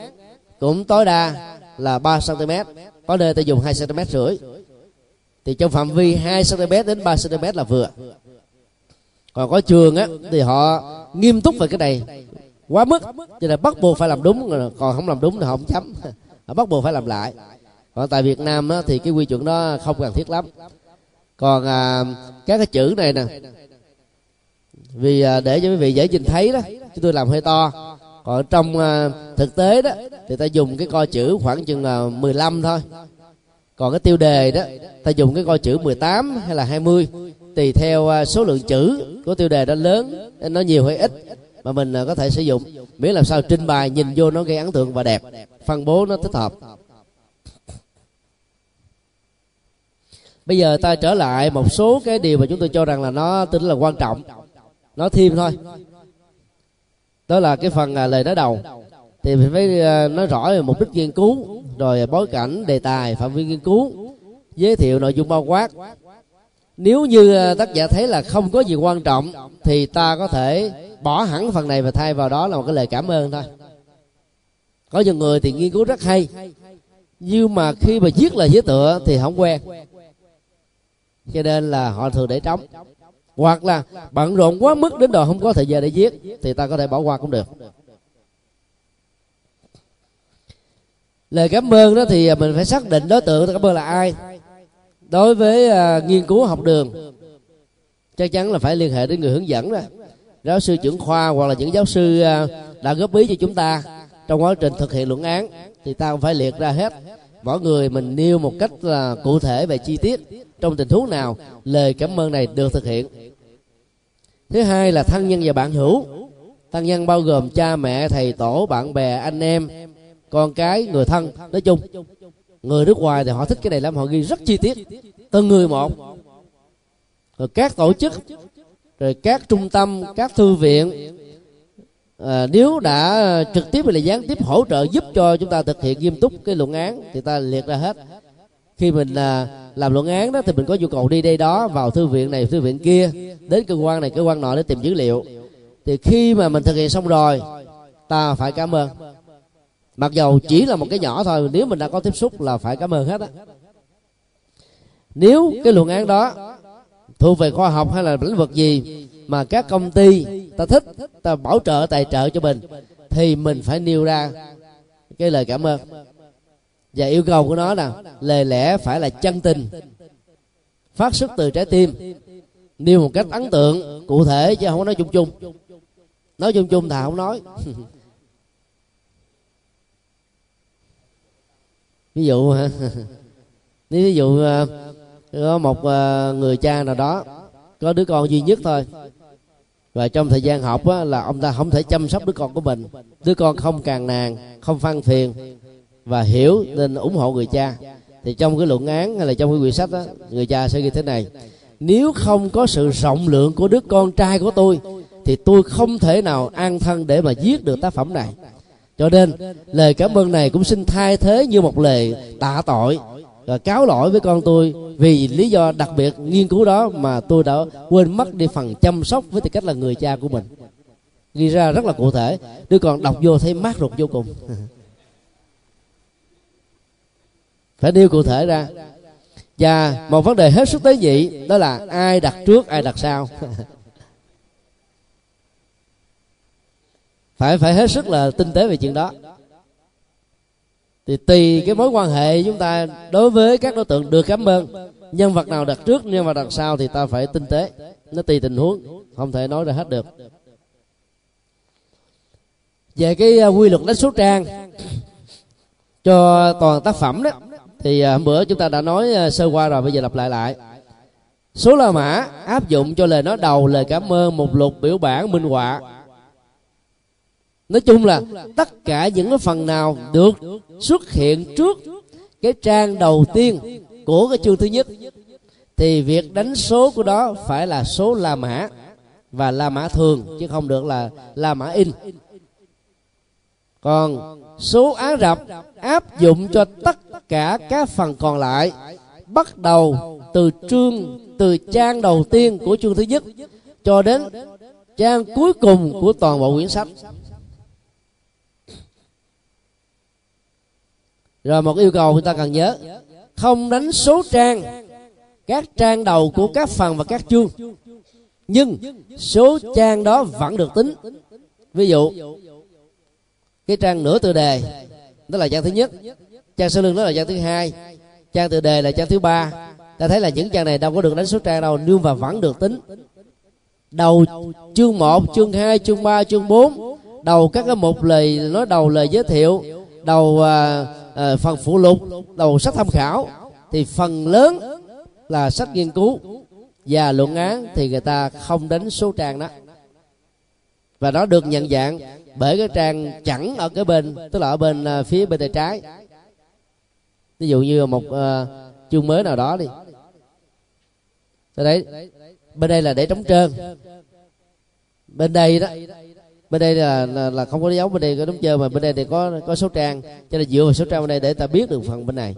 Speaker 1: cũng tối đa là 3 cm có nơi ta dùng 2 cm rưỡi. Thì trong phạm vi 2 cm đến 3 cm là vừa còn có trường á thì họ nghiêm túc về cái này. Quá mức cho nên bắt buộc phải làm đúng. Còn không làm đúng thì họ không chấm [laughs] họ bắt buộc phải làm lại. Còn tại Việt Nam á, thì cái quy chuẩn đó không cần thiết lắm. Còn à, các cái chữ này nè. Vì à, để cho quý vị dễ nhìn thấy đó chúng tôi làm hơi to. Còn trong à, thực tế đó thì ta dùng cái coi chữ khoảng chừng là 15 thôi. Còn cái tiêu đề đó ta dùng cái coi chữ 18 hay là 20 tùy theo à, số lượng chữ của tiêu đề đó lớn nó nhiều hay ít mà mình à, có thể sử dụng. Miễn làm sao trình bày, nhìn vô nó gây ấn tượng và đẹp. Phân bố nó thích hợp. Bây giờ ta trở lại một số cái điều mà chúng tôi cho rằng là nó tính là quan trọng. Nó thêm thôi. Đó là cái phần à, lời nói đầu. Thì phải nói rõ về mục đích nghiên cứu, rồi bối cảnh đề tài, phạm vi nghiên cứu, giới thiệu nội dung bao quát nếu như ờ, tác giả thấy là không có gì quan trọng, thì ta có thể bỏ hẳn phần này và thay vào đó là một cái lời cảm ơn thôi. Có nhiều người thì nghiên cứu rất hay, nhưng mà khi mà viết lời giới tựa thì không quen. Cho nên là họ thường để trống. Hoặc là bận rộn quá mức đến độ không có thời gian để viết, thì ta có thể bỏ qua cũng được. Lời cảm ơn đó thì mình phải xác định đối tượng cảm ơn là ai đối với uh, nghiên cứu học đường chắc chắn là phải liên hệ đến người hướng dẫn đó. Giáo sư trưởng khoa hoặc là những giáo sư uh, đã góp ý cho chúng ta trong quá trình thực hiện luận án thì ta cũng phải liệt ra hết. Mỗi người mình nêu một cách là cụ thể về chi tiết trong tình huống nào lời cảm ơn này được thực hiện. Thứ hai là thân nhân và bạn hữu. Thân nhân bao gồm cha mẹ thầy tổ bạn bè anh em con cái người thân. Nói chung người nước ngoài thì họ thích cái này lắm họ ghi rất chi tiết. Từng người một. Rồi các tổ chức rồi các trung tâm các thư viện à, nếu đã trực tiếp hay là gián tiếp hỗ trợ giúp cho chúng ta thực hiện nghiêm túc cái luận án thì ta liệt ra hết. Khi mình à, làm luận án đó thì mình có nhu cầu đi đây đó vào thư viện này thư viện kia đến cơ quan này cơ quan nọ để tìm dữ liệu. Thì khi mà mình thực hiện xong rồi ta phải cảm ơn mặc dầu chỉ là một cái nhỏ thôi, nếu mình đã có tiếp xúc là phải cảm ơn hết á. Nếu cái luận án đó thuộc về khoa học hay là lĩnh vực gì mà các công ty ta thích, ta bảo trợ, tài trợ cho mình, thì mình phải nêu ra cái lời cảm ơn. Và yêu cầu của nó là lời lẽ phải là chân tình, phát xuất từ trái tim. Nêu một cách ấn tượng cụ thể chứ không có nói chung chung. Nói chung chung thà không nói. [laughs] ví dụ nếu [laughs] ví dụ ờ, có một ờ, người cha nào đó có đứa con duy nhất thôi. Và trong thời gian học á, là ông ta không thể chăm sóc đứa con của mình. Đứa con không càng nàn không phân phiền và hiểu nên ủng hộ người cha. Thì trong cái luận án hay là trong cái quyển sách đó người cha sẽ ghi thế này. Nếu không có sự rộng lượng của đứa con trai của tôi thì tôi không thể nào an thân để mà viết được tác phẩm này cho nên, lời cảm ơn này cũng xin thay thế như một lời tạ tội và cáo lỗi với con tôi vì lý do đặc biệt nghiên cứu đó mà tôi đã quên mất đi phần chăm sóc với tư cách là người cha của mình. Ghi ra rất là cụ thể đứa con đọc vô thấy mát ruột vô cùng. [laughs] Phải nêu cụ thể ra. Và một vấn đề hết sức tế nhị, đó là ai đặt trước, ai đặt sau. [laughs] phải phải hết sức là tinh tế về chuyện đó. Thì tùy cái mối quan hệ chúng ta đối với các đối tượng được cảm ơn, nhân vật nào đặt trước, nhân vật đặt sau thì ta phải tinh tế. Nó tùy tình huống, không thể nói ra hết được. Về cái à, quy luật đánh số trang cho toàn tác phẩm đó, thì à, hôm bữa chúng ta đã nói à, sơ qua rồi, bây giờ lặp lại lại. Số la mã áp dụng cho lời nói đầu, lời cảm ơn, một lục, biểu bản, minh họa nói chung là tất cả những cái phần nào được xuất hiện trước cái trang đầu tiên của cái chương thứ nhất, thì việc đánh số của đó phải là số la mã và la mã thường, chứ không được là la mã in. Còn số á rập áp dụng cho tất cả các phần còn lại, bắt đầu từ chương, từ trang đầu tiên của chương thứ nhất cho đến trang cuối cùng của toàn bộ quyển sách. Rồi một yêu cầu chúng ta cần nhớ. Không đánh số trang các trang đầu của các phần và các chương. Nhưng số trang đó vẫn được tính. Ví dụ cái trang nửa tựa đề đó là trang thứ nhất. Trang sau lưng đó là trang thứ hai. Trang tựa đề là trang thứ ba. Ta thấy là những trang này đâu có được đánh số trang đâu nhưng mà vẫn được tính. Đầu chương 1, chương 2, chương 3, chương 4 đầu các cái một lời nói đầu lời giới thiệu. Đầu uh, uh, phần phụ lục đầu sách tham khảo thì phần lớn là sách nghiên cứu. Và luận án thì người ta không đánh số trang đó. Và nó được nhận dạng bởi cái trang chẵn ở cái bên tức là ở bên uh, phía bên tay trái. Ví dụ như một uh, chương mới nào đó đi. Đấy bên đây là để trống trơn. Bên đây đó bên đây là, là, là không có dấu bên đây có đống chơi mà bên đây thì có có số trang. Cho nên dựa vào số trang bên đây để ta biết được phần bên này.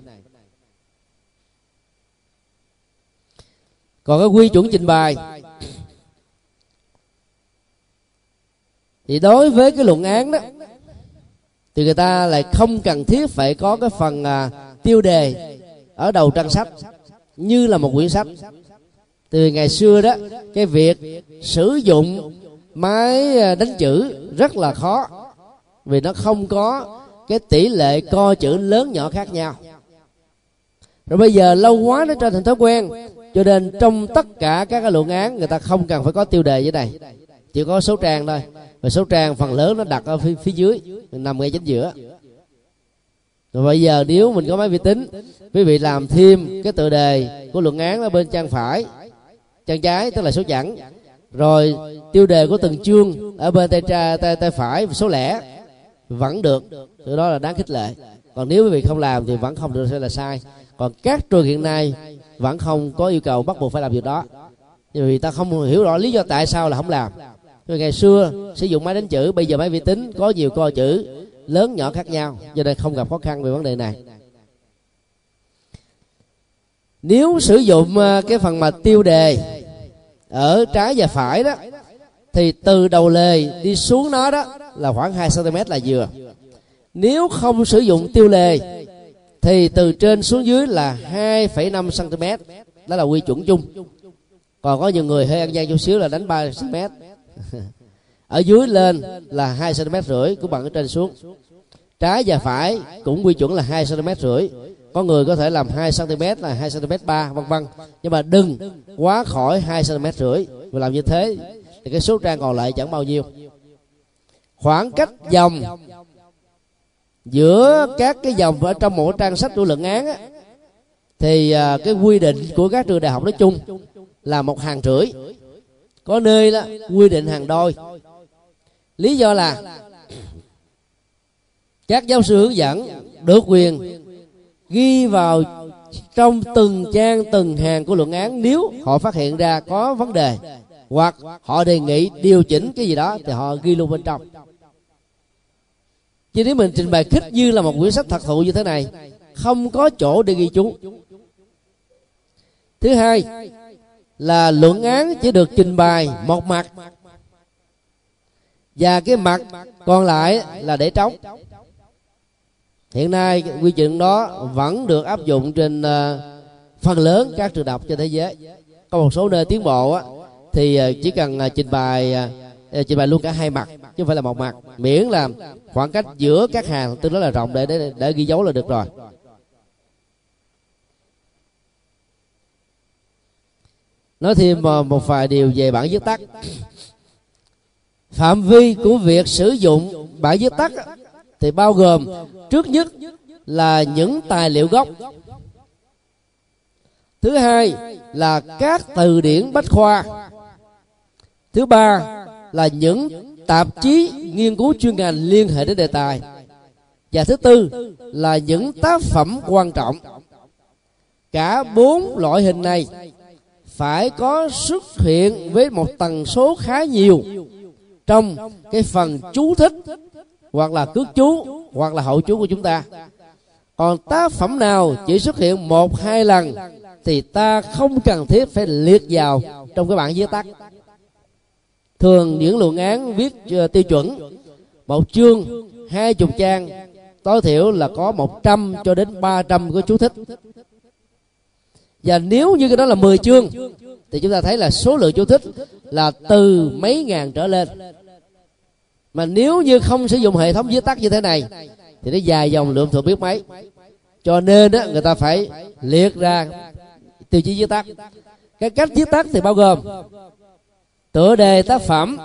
Speaker 1: Còn cái quy chuẩn trình bày. Thì đối với cái luận án đó thì người ta lại không cần thiết phải có cái phần à, tiêu đề ở đầu trang sách như là một quyển sách. Từ ngày xưa đó cái việc sử dụng máy à, đánh chữ rất là khó vì nó không có cái tỷ lệ co chữ lớn nhỏ khác nhau. Rồi bây giờ lâu quá nó trở thành thói quen cho nên trong tất cả các cái luận án người ta không cần phải có tiêu đề như này. Chỉ có số trang thôi. Và số trang phần lớn nó đặt ở phía, phía dưới nằm ngay chính giữa. Rồi bây giờ nếu mình có máy vi tính quý vị làm thêm cái tựa đề của luận án ở bên trang phải trang trái tức là số chẵn rồi tiêu đề của từng chương ở bên tay trái tay, tay phải số lẻ. Vẫn được. Từ đó là đáng khích lệ. Còn nếu quý vị không làm thì vẫn không được sẽ là sai. Còn các trường hiện nay vẫn không có yêu cầu bắt buộc phải làm việc đó. Vì ta không hiểu rõ lý do tại sao là không làm. Vì ngày xưa sử dụng máy đánh chữ bây giờ máy vi tính có nhiều co chữ lớn nhỏ khác nhau. Cho nên không gặp khó khăn về vấn đề này. Nếu sử dụng à, cái phần mà tiêu đề ở trái và phải đó thì từ đầu lề đi xuống nó đó là khoảng 2 cm là vừa. Nếu không sử dụng tiêu lề thì từ trên xuống dưới là 2,5 cm đó là quy chuẩn chung. Còn có nhiều người hơi ăn gian chút xíu là đánh 3 cm [laughs] ở dưới lên là 2 cm rưỡi của bạn ở trên xuống. Trái và phải cũng quy chuẩn là 2 cm rưỡi có người có thể làm 2 cm là 2 cm 3 vân vân. Nhưng mà đừng quá khỏi 2 cm rưỡi. Và làm như thế thì cái số trang còn lại chẳng bao nhiêu. Khoảng cách dòng giữa các cái dòng ở trong một trang sách của luận án á, thì à, cái quy định của các trường đại học nói chung là một hàng rưỡi. Có nơi là quy định hàng đôi. Lý do là các giáo sư hướng dẫn được quyền ghi vào trong từng trang, từng hàng của luận án. Nếu họ phát hiện ra có vấn đề, hoặc họ đề nghị điều chỉnh cái gì đó, thì họ ghi luôn bên trong. Chứ nếu mình trình bày khích như là một quyển sách thật thụ như thế này, không có chỗ để ghi chú. Thứ hai là luận án chỉ được trình bày một mặt, và cái mặt còn lại là để trống hiện nay quy trình đó vẫn được áp dụng trên ờ, phần lớn các trường đọc trên thế giới. Có một số nơi tiến bộ á, thì ờ, chỉ cần ờ, trình bày trình bày luôn cả hai mặt chứ không phải là một mặt. Miễn là khoảng cách giữa các hàng tương đối là rộng để để, để ghi dấu là được rồi. Nói thêm một vài điều về bản viết tắt. Phạm vi của việc sử dụng bản viết tắt thì bao gồm, trước nhất là những tài liệu gốc. Thứ hai là các từ điển bách khoa. Thứ ba là những tạp chí nghiên cứu chuyên ngành liên hệ đến đề tài. Và thứ tư là những tác phẩm quan trọng. Cả bốn loại hình này phải có xuất hiện với một tần số khá nhiều trong cái phần chú thích hoặc là cước chú, hoặc là hậu chú của chúng ta. Còn tác phẩm nào chỉ xuất hiện một, hai lần thì ta không cần thiết phải liệt vào trong cái bản viết tắt. Thường những luận án viết ờ, tiêu chuẩn, một chương, hai chục trang, tối thiểu là có một trăm cho đến ba trăm cái chú thích. Và nếu như cái đó là 10 chương, thì chúng ta thấy là số lượng chú thích là từ mấy ngàn trở lên mà nếu như không sử dụng hệ thống viết tắt như thế này thì nó dài dòng lượng thừa biết mấy. Cho nên á, người ta phải liệt ra tiêu chí viết tắt. Cái cách viết tắt thì bao gồm tựa đề tác phẩm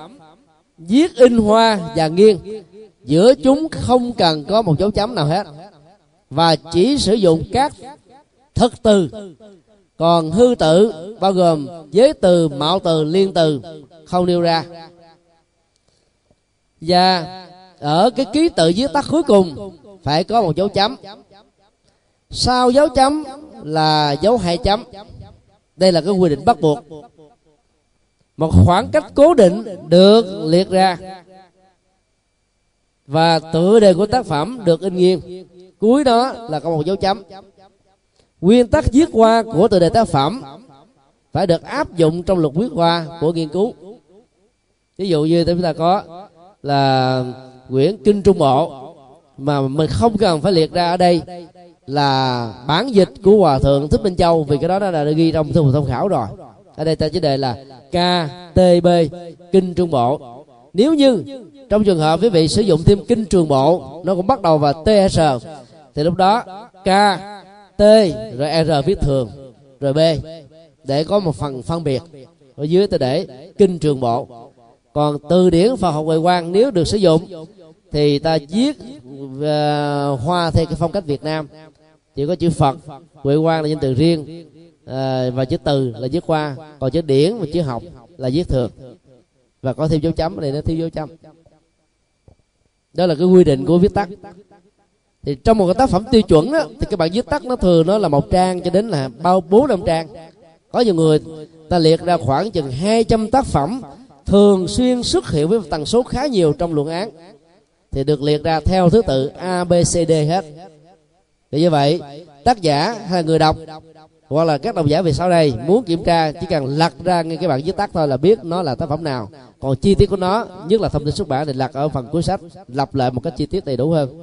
Speaker 1: viết in hoa và nghiêng. Giữa chúng không cần có một dấu chấm nào hết. Và chỉ sử dụng các thực từ. Còn hư tự bao gồm giới từ mạo từ liên từ không nêu ra và ở cái ký tự viết tắt cuối cùng, phải có một dấu chấm. Sau dấu chấm là dấu hai chấm. Đây là cái quy định bắt buộc. Một khoảng cách cố định được liệt ra. Và tựa đề của tác phẩm được in nghiêng. Cuối đó là có một dấu chấm. Nguyên tắc viết qua của tựa đề tác phẩm phải được áp dụng trong luật viết qua của nghiên cứu. Ví dụ như chúng ta có là quyển kinh trung bộ mà mình không cần phải liệt ra ở đây là bản dịch của hòa thượng thích minh châu, vì cái đó đã là ghi trong thư mục thông khảo rồi. Ở đây ta chỉ đề là ktb kinh trung bộ nếu như trong trường hợp quý vị sử dụng thêm kinh trường bộ nó cũng bắt đầu vào TR thì lúc đó K T rồi R viết thường, rồi B, để có một phần phân biệt. Ở dưới ta để kinh trường bộ còn từ điển Phật học Huệ Quang nếu được sử dụng thì ta viết uh, hoa theo cái phong cách Việt Nam. Chỉ có chữ Phật Huệ Quang là danh từ riêng uh, và chữ từ là viết hoa còn chữ điển và chữ học là viết thường. Và có thêm dấu chấm này nó thiếu dấu chấm. Đó là cái quy định của viết tắt. Thì trong một cái tác phẩm tiêu chuẩn đó, thì các bạn viết tắt nó thường nó là một trang cho đến là bao bốn năm trang. Có nhiều người ta liệt ra khoảng chừng 200 tác phẩm thường xuyên xuất hiện với tần số khá nhiều trong luận án, thì được liệt ra theo thứ tự A, B, C, D hết. Thì như vậy, tác giả hay người đọc, hoặc là các độc giả về sau đây muốn kiểm tra, chỉ cần lật ra ngay cái bản viết tắt thôi là biết nó là tác phẩm nào. Còn chi tiết của nó, nhất là thông tin xuất bản, thì lật ở phần cuối sách, lặp lại một cách chi tiết đầy đủ hơn.